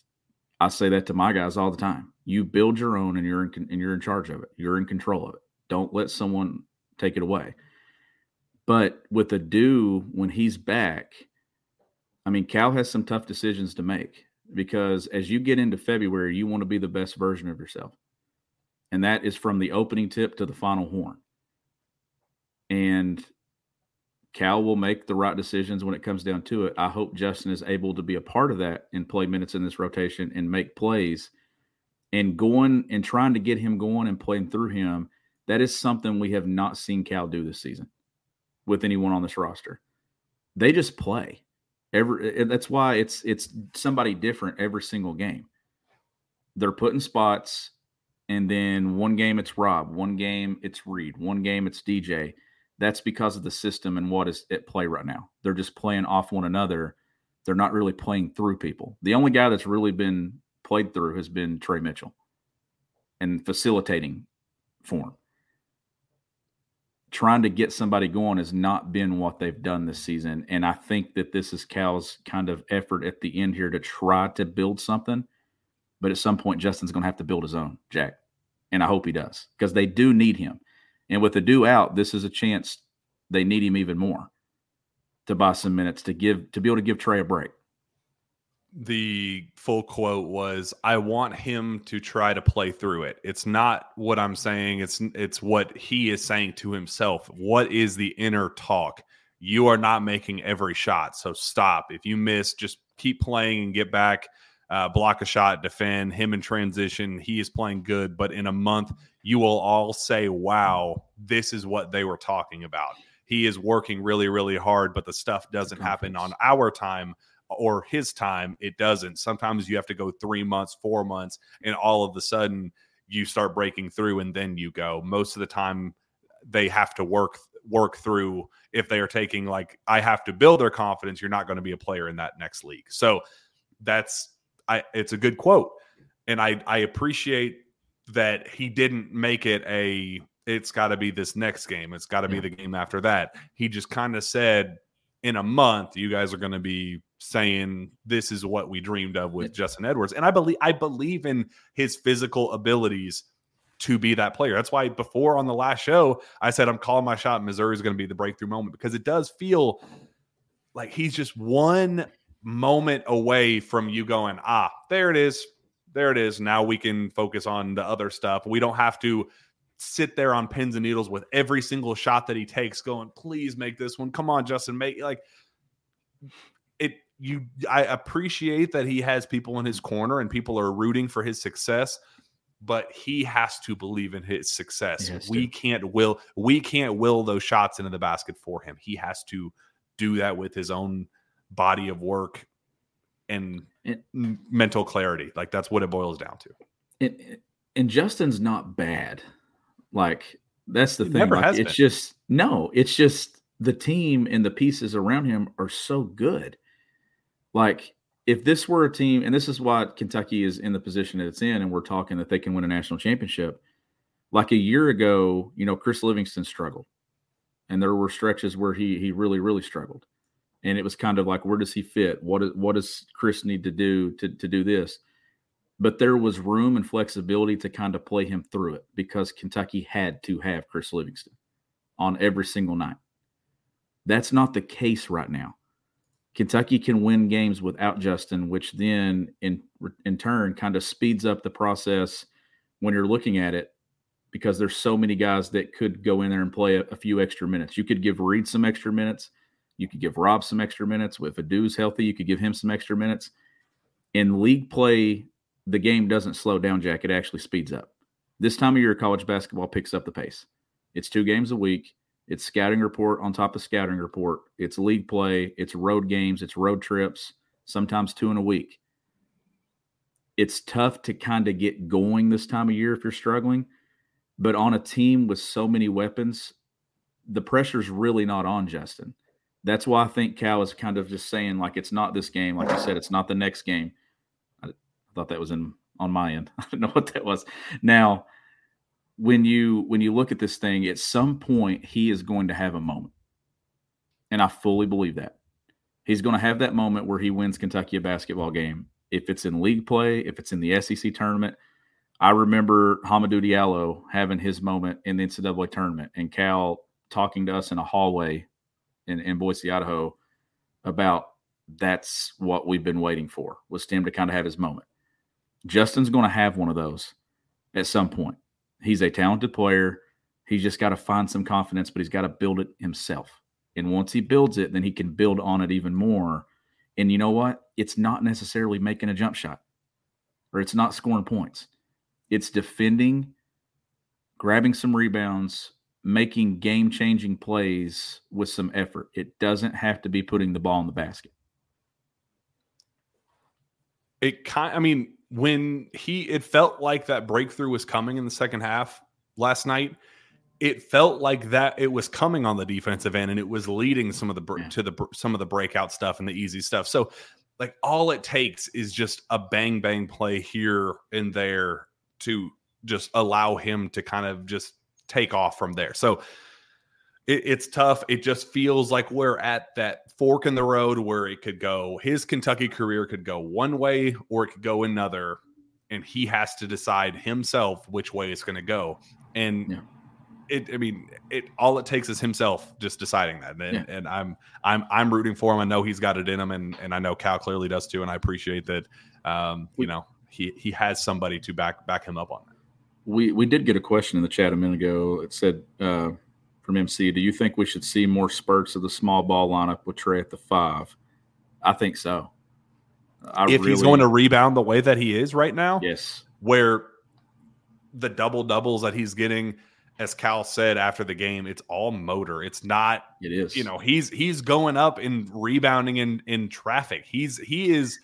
I say that to my guys all the time. You build your own, and you're in, and you're in charge of it. You're in control of it. Don't let someone take it away. But with Adou, when he's back, I mean, Cal has some tough decisions to make because as you get into February, you want to be the best version of yourself. And that is from the opening tip to the final horn and Cal will make the right decisions when it comes down to it. I hope Justin is able to be a part of that and play minutes in this rotation and make plays and going and trying to get him going and playing through him. That is something we have not seen Cal do this season with anyone on this roster. They just play. Every that's why it's it's somebody different every single game. They're putting spots, and then one game it's Rob, one game it's Reed, one game it's DJ that's because of the system and what is at play right now. They're just playing off one another. They're not really playing through people. The only guy that's really been played through has been Tre Mitchell and facilitating form. Trying to get somebody going has not been what they've done this season. And I think that this is Cal's kind of effort at the end here to try to build something. But at some point, Justin's going to have to build his own, Jack. And I hope he does because they do need him. And with Adou out, this is a chance they need him even more to buy some minutes to give to be able to give Tre a break. The full quote was I want him to try to play through it. It's not what I'm saying, it's it's what he is saying to himself. What is the inner talk? You are not making every shot, so stop. If you miss, just keep playing and get back. Uh, block a shot, defend him in transition. He is playing good, but in a month, you will all say, Wow, this is what they were talking about. He is working really, really hard, but the stuff doesn't happen on our time or his time, it doesn't. Sometimes you have to go three months, four months, and all of a sudden you start breaking through and then you go. Most of the time they have to work work through if they are taking like I have to build their confidence, you're not going to be a player in that next league. So that's I it's a good quote. And I I appreciate that he didn't make it a it's got to be this next game. It's got to yeah. be the game after that. He just kind of said in a month you guys are going to be saying this is what we dreamed of with Justin Edwards. And I believe I believe in his physical abilities to be that player. That's why before on the last show I said I'm calling my shot. Missouri is going to be the breakthrough moment because it does feel like he's just one moment away from you going, ah, there it is. There it is. Now we can focus on the other stuff. We don't have to sit there on pins and needles with every single shot that he takes going, please make this one. Come on, Justin, make like you I appreciate that he has people in his corner and people are rooting for his success, but he has to believe in his success. We to. can't will we can't will those shots into the basket for him. He has to do that with his own body of work and it, mental clarity. Like that's what it boils down to. It, and Justin's not bad. Like that's the thing. Like, it's been. just no, it's just the team and the pieces around him are so good. Like if this were a team, and this is why Kentucky is in the position that it's in, and we're talking that they can win a national championship. Like a year ago, you know, Chris Livingston struggled, and there were stretches where he he really really struggled, and it was kind of like where does he fit? What is what does Chris need to do to to do this? But there was room and flexibility to kind of play him through it because Kentucky had to have Chris Livingston on every single night. That's not the case right now. Kentucky can win games without Justin, which then in in turn kind of speeds up the process when you're looking at it because there's so many guys that could go in there and play a, a, few extra minutes. You could give Reed some extra minutes. You could give Rob some extra minutes. If Adou's healthy, you could give him some extra minutes. In league play, the game doesn't slow down, Jack. It actually speeds up. This time of year, college basketball picks up the pace. It's two games a week. It's scouting report on top of scouting report. It's league play. It's road games. It's road trips, sometimes two in a week. It's tough to kind of get going this time of year if you're struggling. But on a team with so many weapons, the pressure's really not on Justin. That's why I think Cal is kind of just saying, like, it's not this game. Like you said, it's not the next game. I thought that was in on my end. [LAUGHS] I don't know what that was. Now, when you when you look at this thing, at some point he is going to have a moment, and I fully believe that he's going to have that moment where he wins Kentucky a basketball game. If it's in league play, if it's in the SEC tournament, I remember Hamidou Diallo having his moment in the NCAA tournament, and Cal talking to us in a hallway in, in Boise, Idaho, about that's what we've been waiting for was Tim to kind of have his moment. Justin's going to have one of those at some point. He's a talented player. He's just got to find some confidence, but he's got to build it himself. And once he builds it, then he can build on it even more. And you know what? It's not necessarily making a jump shot or it's not scoring points. It's defending, grabbing some rebounds, making game changing plays with some effort. It doesn't have to be putting the ball in the basket. It kind I mean, when he it felt like that breakthrough was coming in the second half last night it felt like that it was coming on the defensive end and it was leading some of the yeah. to the some of the breakout stuff and the easy stuff so like all it takes is just a bang bang play here and there to just allow him to kind of just take off from there so it, it's tough. It just feels like we're at that fork in the road where it could go. His Kentucky career could go one way or it could go another, and he has to decide himself which way it's going to go. And yeah. it, I mean, it all it takes is himself just deciding that, and, Yeah. and I'm I'm I'm rooting for him. I know he's got it in him, and and I know Cal clearly does too, and I appreciate that. Um, you know, he he has somebody to back back him up on that. We we did get a question in the chat a minute ago. It said uh, from MC, "Do you think we should see more spurts of the small ball lineup with Tre at the five? I think so. I if he's going to rebound the way that he is right now, yes, where the double doubles that he's getting, as Cal said after the game, it's all motor. It's not it is. you know he's he's going up and rebounding in in traffic he's he is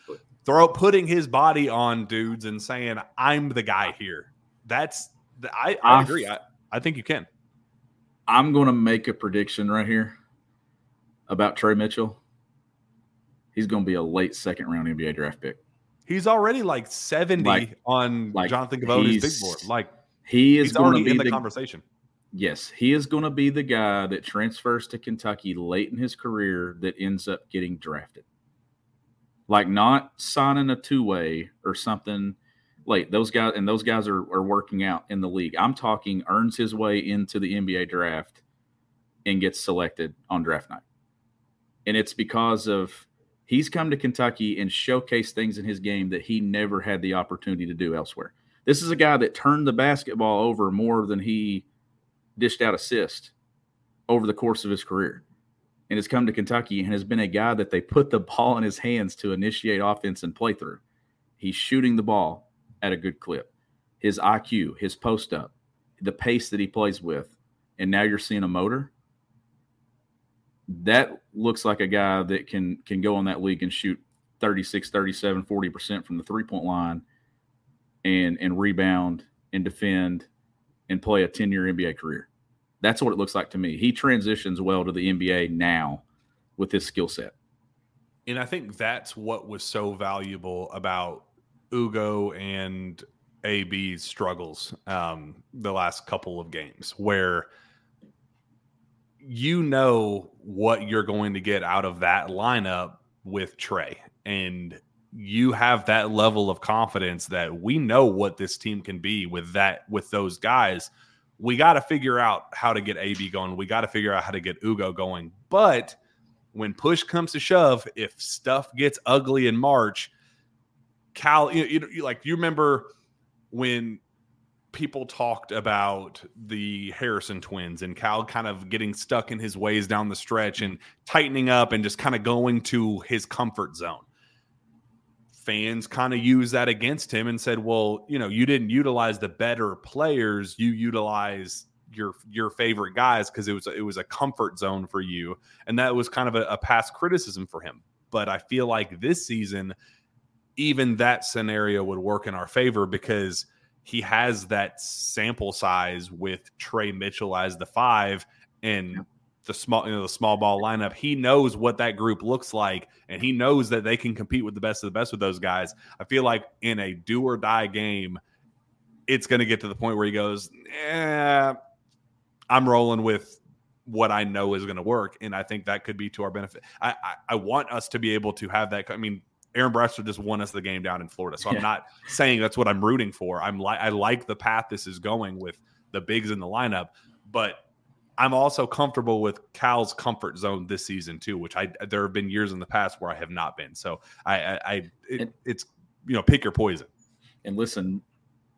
throw putting his body on dudes and saying i'm the guy here that's i i I agree I, I think you can I'm going to make a prediction right here about Tre Mitchell. He's going to be a late second round NBA draft pick. he's already like 70 Like- on like jonathan Givony's big board like He is he's going to already be in the the conversation Yes, he is going to be the guy that transfers to Kentucky late in his career that ends up getting drafted. Like not signing a two way or something late. Those guys and those guys are, are working out in the league. I'm talking earns his way into the NBA draft and gets selected on draft night. And it's because of he's come to Kentucky and showcased things in his game that he never had the opportunity to do elsewhere. This is a guy that turned the basketball over more than he dished out assist over the course of his career and has come to Kentucky and has been a guy that they put the [LAUGHS] ball in his hands to initiate offense and play through. He's shooting the ball at a good clip. His IQ, his post up, the pace that he plays with, and now you're seeing a motor. That looks like a guy that can can go on that league and shoot 36, 37, 40% from the three-point line and and rebound and defend and play a 10 year NBA career. That's what it looks like to me. He transitions well to the NBA now with his skill set. and i think that's what was so valuable about ugo and ab's struggles um the last couple of games where you know what you're going to get out of that lineup with Tre. And you have that level of confidence that we know what this team can be with that with those guys. We got to figure out how to get AB going. We got to figure out how to get Ugo going. But when push comes to shove, if stuff gets ugly in March, Cal, you, you, you like you remember when people talked about the Harrison twins and Cal kind of getting stuck in his ways down the stretch and tightening up and just kind of going to his comfort zone. Fans kind of used that against him and said, "Well, you know, you didn't utilize the better players; you utilize your your favorite guys because it was it was a comfort zone for you." And that was kind of a, a past criticism for him. But I feel like this season, even that scenario would work in our favor because he has that sample size with Tre Mitchell as the five and the small you know the small ball lineup. He knows what that group looks like and he knows that they can compete with the best of the best with those guys. I feel like in a do or die game, it's going to get to the point where he goes, "Yeah, I'm rolling with what I know is going to work," and I think that could be to our benefit. I, I I want us to be able to have that. I mean, Aaron Brasser just won us the game down in Florida. So I'm not saying that's what I'm rooting for. I'm like I like the path this is going with the bigs in the lineup, but I'm also comfortable with Cal's comfort zone this season too, which I there have been years in the past where I have not been. So I I, I it, And- it's you know pick your poison. And listen,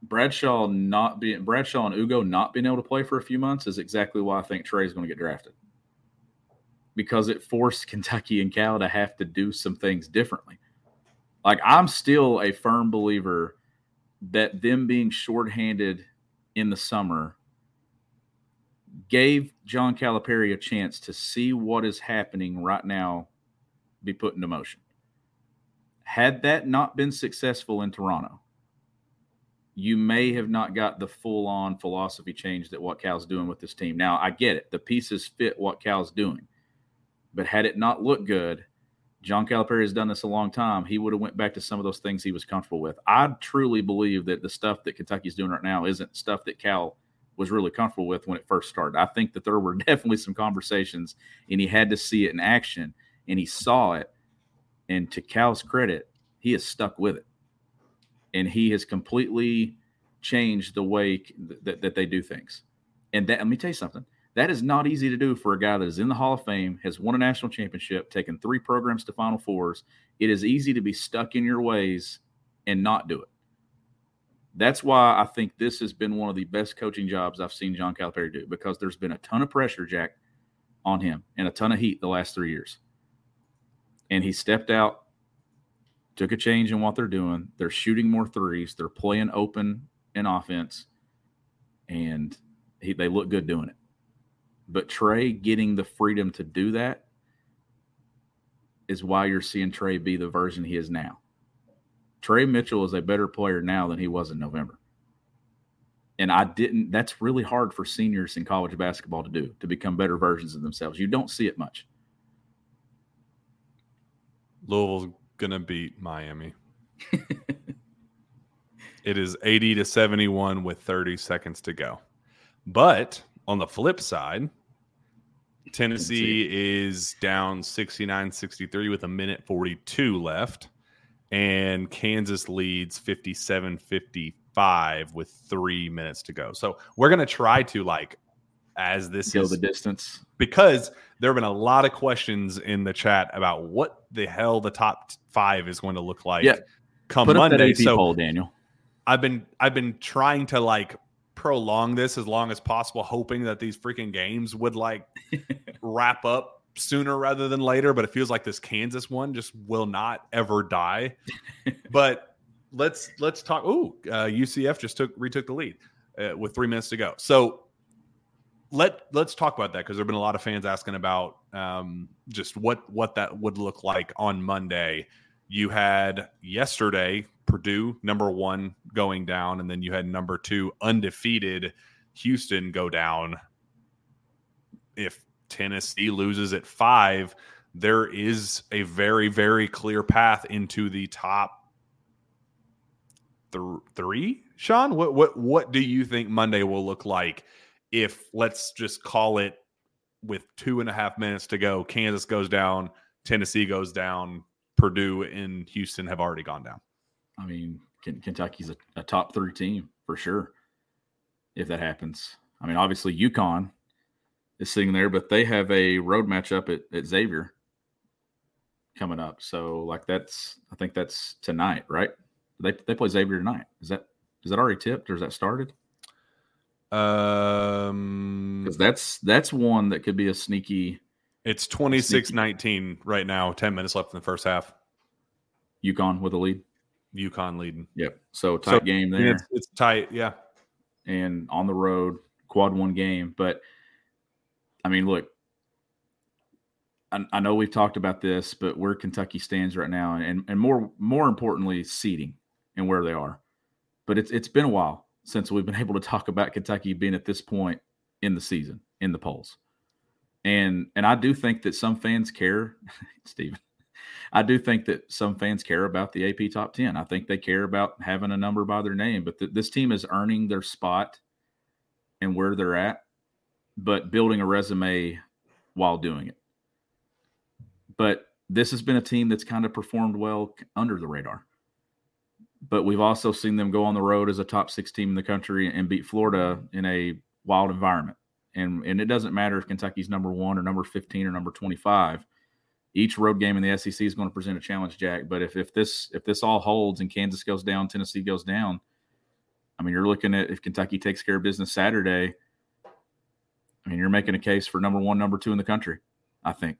Bradshaw not being Bradshaw and Ugo not being able to play for a few months is exactly why I think Tre's going to get drafted. Because it forced [LAUGHS] Kentucky and Cal to have to do some things differently. Like I'm still a firm believer that them being shorthanded in the summer gave John Calipari a chance to see what is happening right now be put into motion. Had that not been successful in Toronto, you may have not got the full on philosophy change that what Cal's doing with this team. Now, I get it. The pieces fit what Cal's doing. But had it not looked good, John Calipari has done this a long time. He would have went back to some of those things he was comfortable with. I truly believe that the stuff that Kentucky's doing right now isn't stuff that Cal was really comfortable with when it first started. I think that there were [LAUGHS] definitely some conversations and he had to see it in action and he saw it. And to Cal's credit, he has stuck with it. And he has completely changed the way that, that they do things. And that let me tell you something. That is not easy to do for a guy that is in the Hall of Fame, has won a national championship, taken three programs to Final Fours. It is easy to be stuck in your ways and not do it. That's why I think this has been one of the best coaching jobs I've seen John Calipari do because there's been a ton of pressure, Jack, on him and a ton of heat the last three years. And he stepped out, took a change in what they're doing. They're shooting more threes. They're playing open in offense, and he, they look good doing it. But Tre getting the freedom to do that is why you're seeing Tre be the version he is now. Tre Mitchell is a better player now than he was in November. And I didn't, that's really hard for seniors in college basketball to do, to become better versions of themselves. You don't see it much. Louisville's going to beat Miami. [LAUGHS] it is 80 to 71 with 30 seconds to go. But on the flip side, Tennessee is down 69 63 with a minute 42 left, and Kansas leads 57 55 with three minutes to go. So we're going to try to, like, as this Go is the distance. because there have been a lot of questions in the chat about what the hell the top five is going to look like Yeah. come Put Monday. So poll, Daniel. I've been I've been trying to like prolong this as long as possible, hoping that these freaking games would like [LAUGHS] wrap up sooner rather than later. But it feels like this Kansas one just will not ever die. [LAUGHS] but let's let's talk. Ooh, uh, UCF just took retook the lead uh, with three minutes to go. So let let's talk about that because there've been a lot of fans asking about um, just what what that would look like on Monday. You had yesterday Purdue number one going down, and then you had number two undefeated Houston go down. If Tennessee loses at five, there is a very very clear path into the top th- three. Sean, what what what do you think Monday will look like if let's just call it with two and a half minutes to go, Kansas goes down, Tennessee goes down, Purdue and Houston have already gone down. I mean, Kentucky's a, a top three team for sure. If that happens, I mean, obviously UConn is sitting there, but they have a road matchup at, at Xavier coming up. So, like, that's I think that's tonight, right? They they play Xavier tonight. Is that is that already tipped or is that started? Um, Because that's that's one that could be a sneaky it's 26 19 right now, 10 minutes left in the first half. UConn with a lead. UConn leading. Yep. So tight So, game there. it's, it's tight. Yeah. and on the road, quad one game. But I mean, look, I, I know we've talked about this, but where Kentucky stands right now, and and more more importantly, seating and where they are. But it's it's been a while since we've been [LAUGHS] able to talk about Kentucky being at this point in the season in the polls. And and I do think that some fans care, [LAUGHS] Stephen. I do think that some fans care about the AP top 10. I think they care about having a number by their name, but th- this team is earning their spot and where they're at, but building a resume while doing it. But this has been a team that's kind of performed well under the radar. But we've also seen them go on the road as a top six team in the country and beat Florida in a wild environment. And, and it doesn't matter if Kentucky's number one or number 15 or number 25 each road game in the SEC is going to present a challenge, Jack. But if if this if this all holds and Kansas goes down, Tennessee goes down, I mean, you're looking at if Kentucky takes care of business Saturday. I mean, you're making a case for number one, number two in the country. I think,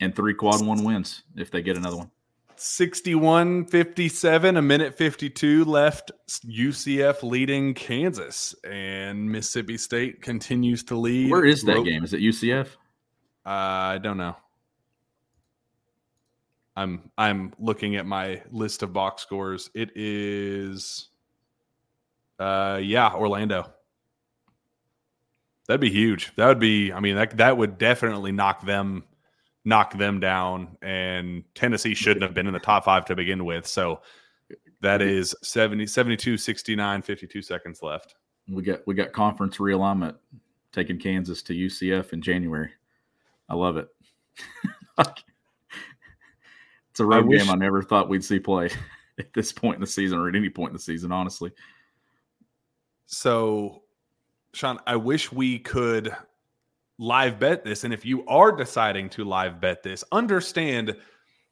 and three quad one wins if they get another one. 61 57, a minute 52 left. UCF leading Kansas, and Mississippi State continues to lead. Where is that game? Is it UCF? Uh, I don't know. I'm I'm looking at my list of box scores. It is uh yeah, Orlando. That'd be huge. That would be I mean that that would definitely knock them knock them down and Tennessee shouldn't have been in the top 5 to begin with. So that is 70 72 69 52 seconds left. We got we got conference realignment taking Kansas to UCF in January. I love it. [LAUGHS] it's a road wish- game I never thought we'd see play [LAUGHS] at this point in the season or at any point in the season, honestly. So, Sean, I wish we could live bet this. And if you are deciding to live bet this, understand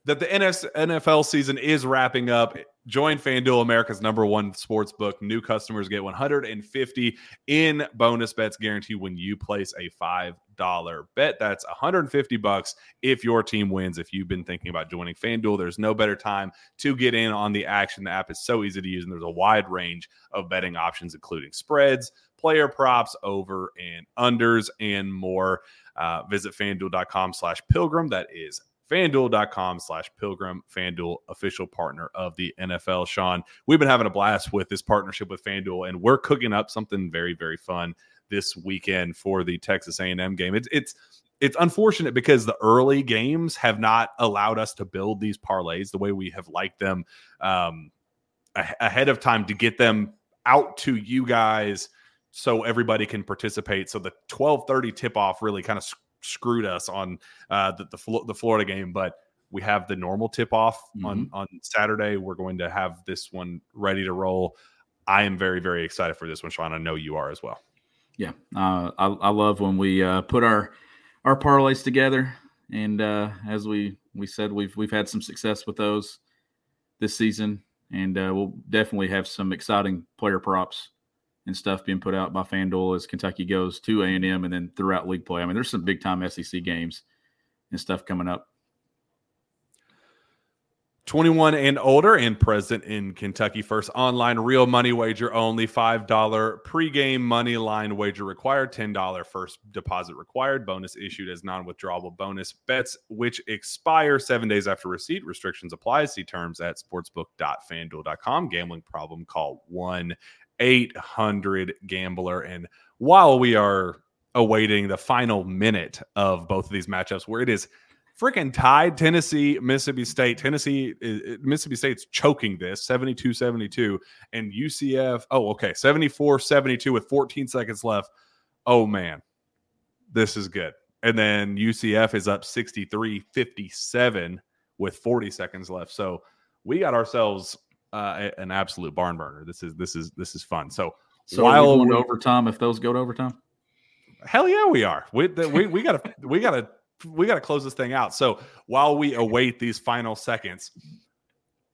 that the NFL season is wrapping up. Join FanDuel, America's number one sports book. New customers get 150 in bonus bets guaranteed when you place a $5 bet. That's 150 bucks if your team wins. If you've been thinking about joining FanDuel, there's no better time to get in on the action. The app is so easy to use, and there's a wide range of betting options, including spreads, player props, over and unders, and more. Uh, visit fanduel.com slash pilgrim. That is fanduel.com slash pilgrim fanduel official partner of the nfl sean we've been having a blast with this partnership with fanduel and we're cooking up something very very fun this weekend for the texas a&m game. It's it's it's unfortunate because the early games have not allowed us to build these parlays the way we have liked them um, ahead of time to get them out to you guys so everybody can participate. So the 1230 tip off really kind of screwed us on uh, the, the, the Florida game, but we have the normal tip off mm-hmm. on on Saturday. We're going to have this one ready to roll. I am very very excited for this one, Sean. I know you are as well. Yeah, uh, I, I love when we uh, put our our parlays together, and uh, as we we said, we've we've had some success with those this season, and uh, we'll definitely have some exciting player props and stuff being put out by FanDuel as Kentucky goes to A&M and then throughout league play. I mean, there's some big time SEC games and stuff coming up. 21 and older and present in Kentucky. First online real money wager only. $5 pregame money line wager required. $10 first deposit required. Bonus issued as non withdrawable bonus bets, which expire seven days after receipt. Restrictions apply. See terms at sportsbook.fanduel.com. Gambling problem, call 1 800 Gambler. And while we are awaiting the final minute of both of these matchups, where it is freaking tied Tennessee, Mississippi State. Tennessee, eh, eh, Mississippi State's choking this 72 72. And UCF, oh, okay, 74 72 with 14 seconds left. Oh, man, this is good. And then UCF is up 63 57 with 40 seconds left. So we got ourselves uh, an absolute barn burner. This is this is this is fun. So, so while going overtime, if those go to overtime, hell yeah, we are. We we we gotta we gotta we gotta close this thing out. So while we await these final seconds,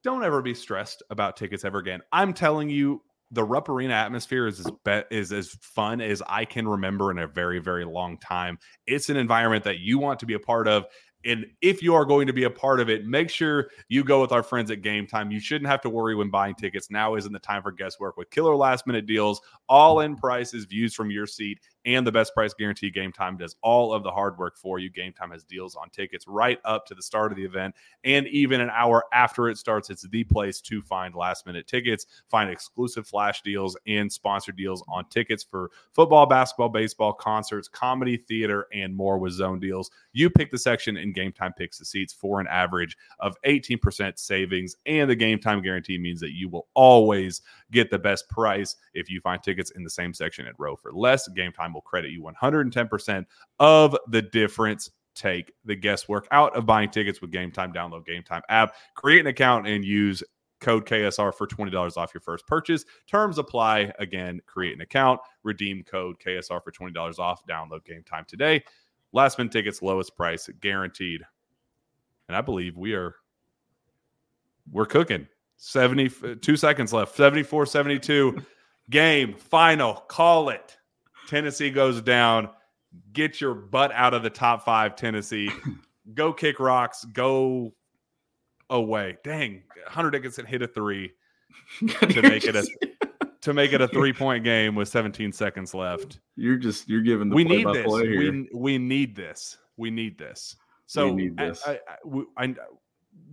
don't ever be stressed about tickets ever again. I'm telling you, the Rupp Arena atmosphere is as be- is as fun as I can remember in a very very long time. It's an environment that you want to be a part of. And if you are going to be a part of it, make sure you go with our friends at Gametime. You shouldn't have to worry when buying tickets. Now isn't the time for guesswork with killer last minute deals, all in prices, views from your seat, and the best price guarantee. Gametime does all of the hard work for you. Gametime has deals on tickets right up to the start of the event, and even an hour after it starts. It's the place to find last minute tickets, find exclusive flash deals, and sponsored deals on tickets for football, basketball, baseball, concerts, comedy, theater, and more with zone deals. You pick the section, and Gametime picks the seats for an average of 18% savings. And the Gametime guarantee means that you will always get the best price if you find tickets in the same section at row for less. Gametime will credit you 110% of the difference. Take the guesswork out of buying tickets with Gametime. Download Gametime app, create an account, and use code KSR for $20 off your first purchase. Terms apply. Again, create an account, redeem code KSR for $20 off. Download Gametime today. Last minute tickets, lowest price guaranteed. And I believe we are we're cooking. 72 seconds left. 74 72 game final. Call it. Tennessee goes down. Get your butt out of the top five, Tennessee. [CLEARS THROAT] Go kick rocks. Go away. Dang, Hunter Dickinson hit a three [LAUGHS] to make it a to make it a three point game with 17 seconds left. You're just you're giving the we need this. We, we need this. We need this. So we need this. I, I, I,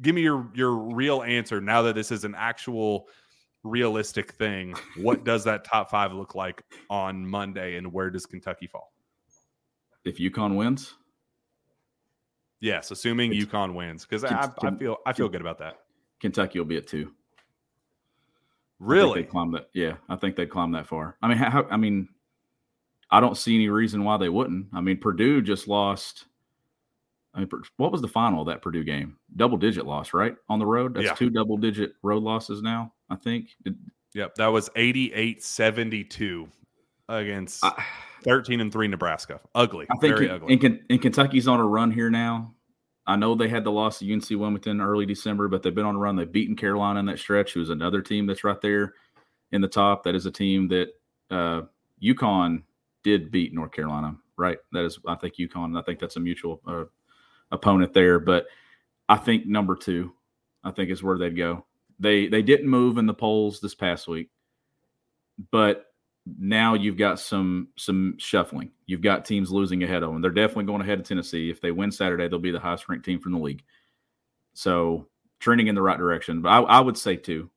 give me your your real answer now that this is an actual realistic thing. what does that top five look like on Monday, and where does Kentucky fall? If UConn wins, yes, assuming it's, UConn wins, because I, I, feel I feel good about that. Kentucky will be at two. Really? they climb that. Yeah, I think they climb that far. I mean, how, I mean, I don't see any reason why they wouldn't. I mean, Purdue just lost I mean, what was the final of that Purdue game? Double digit loss, right? On the road. That's yeah. two double digit road losses now, I think. It, Yep, that was 88-72 against I, 13 and 3 Nebraska. Ugly. I think very in, ugly. In, in Kentucky's on a run here now. I know they had the loss to UNC Wilmington early December, but they've been on a run. They've beaten Carolina in that stretch, who's another team that's right there in the top. That is a team that uh, UConn did beat North Carolina, right? That is, I think UConn. I think that's a mutual uh, opponent there. But I think number two, I think is where they'd go. They they didn't move in the polls this past week, but now you've got some some shuffling. You've got teams losing ahead of them. They're definitely going ahead of Tennessee. If they win Saturday, they'll be the highest ranked team from the league. So trending in the right direction. But I, I would say two.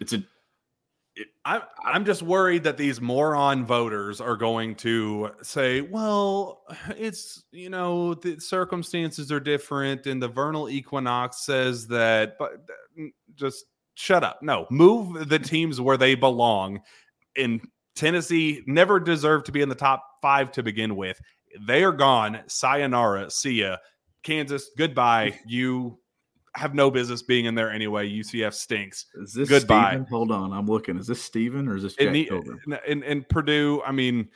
It's a I, I'm just worried that these moron voters are going to say, well, it's, you know, the circumstances are different and the vernal equinox says that, but just shut up. No, move the teams where they belong. In Tennessee, never deserved to be in the top five to begin with. They are gone. Sayonara. See ya. Kansas, goodbye. [LAUGHS] You have no business being in there anyway. UCF stinks. Is this goodbye? Steven? Hold on, I'm looking. Is this Steven or is this Jack in, in, in, Purdue? I mean,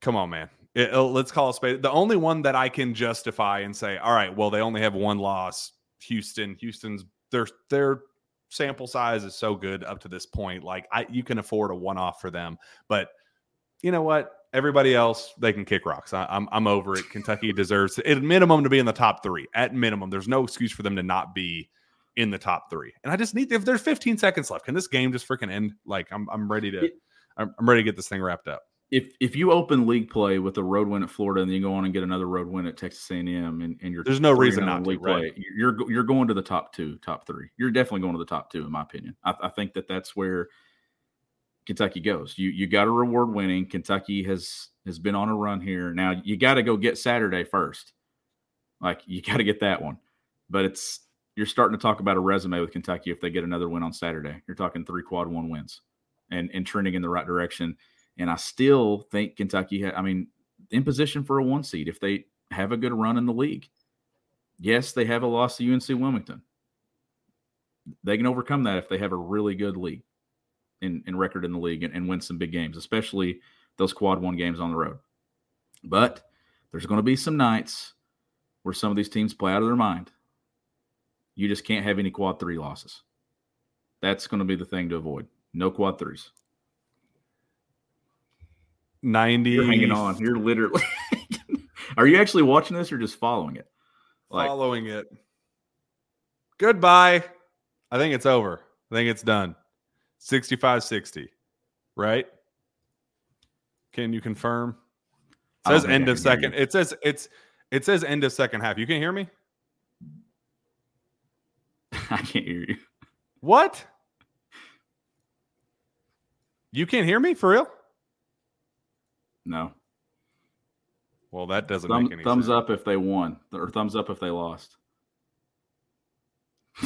come on, man. It, it, uh, let's call it space. The only one that I can justify and say, all right, well, they only have one loss. Houston. Houston's their their sample size is so good up to this point. Like I, you can afford a one off for them. But you know what? Everybody else, they can kick rocks. I, am I'm, I'm over it. Kentucky deserves at minimum to be in the top three. At minimum, there's no excuse for them to not be in the top three. And I just need if there's 15 seconds left, can this game just freaking end? Like I'm I'm ready to I'm, I'm ready to get this thing wrapped up. If if you open league play with a road win at Florida and then you go on and get another road win at Texas A&M and, and you're there's no reason oh not to, right? play, you're you're going to the top two, top three. You're definitely going to the top two, in my opinion. I, I think that that's where Kentucky goes. You you got to reward winning. Kentucky has has been on a run here. Now you got to go get Saturday first. Like you [LAUGHS] got to get that one. But it's you're starting to talk about a resume with Kentucky if they get another win on Saturday. You're talking three quad one wins and and trending in the right direction. And I still think Kentucky I mean in position for a one seed if they have a good run in the league. Yes, they have a loss to UNC Wilmington. They can overcome that if they have a really good league in, in record in the league and, and win some big games, especially those quad one games on the road. But there's going to be some nights where some of these teams play out of their mind. You just can't have any quad three losses. That's going to be the thing to avoid. No quad threes. 90. You're hanging on. You're literally. [LAUGHS] Are you actually watching this or just following it? Like, following it. Goodbye. I think it's over. I think it's done. 65 60, right? Can you confirm? It says end of second. It says it's it says end of second half. You can hear me? [LAUGHS] I can't hear you. What? You can't hear me for real? No. Well, that doesn't Thumb, make any sense. thumbs sense. up if they won, or thumbs up if they lost. [LAUGHS]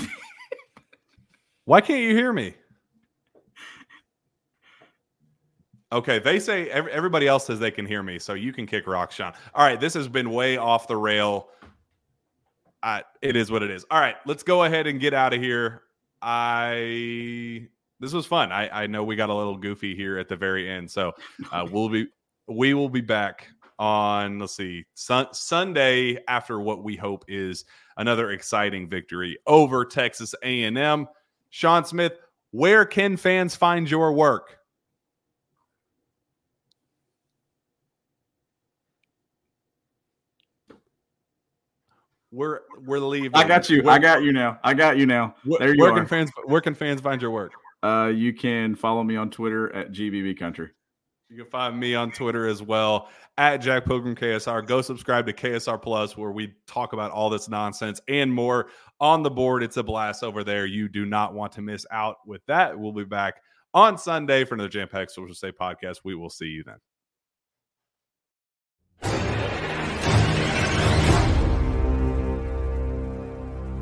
Why can't you hear me? Okay, they say everybody else says they can hear me, so you can kick rock, Sean. All right, this has been way off the rail. I, it is what it is. All right, let's go ahead and get out of here. I this was fun. I, I know we got a little goofy here at the very end, so uh, [LAUGHS] we'll be we will be back on let's see sun, Sunday after what we hope is another exciting victory over Texas A&M. Sean Smith, where can fans find your work? We're we're leaving. I got you. We're, I got you now. I got you now. There you where are. Can fans, where can fans find your work? Uh, you can follow me on Twitter at GBB Country. You can find me on Twitter as well at Jack Pilgrim KSR. Go subscribe to KSR Plus where we talk about all this nonsense and more on the board. It's a blast over there. You do not want to miss out with that. We'll be back on Sunday for another Jam Pack Sources Say podcast. We will see you then.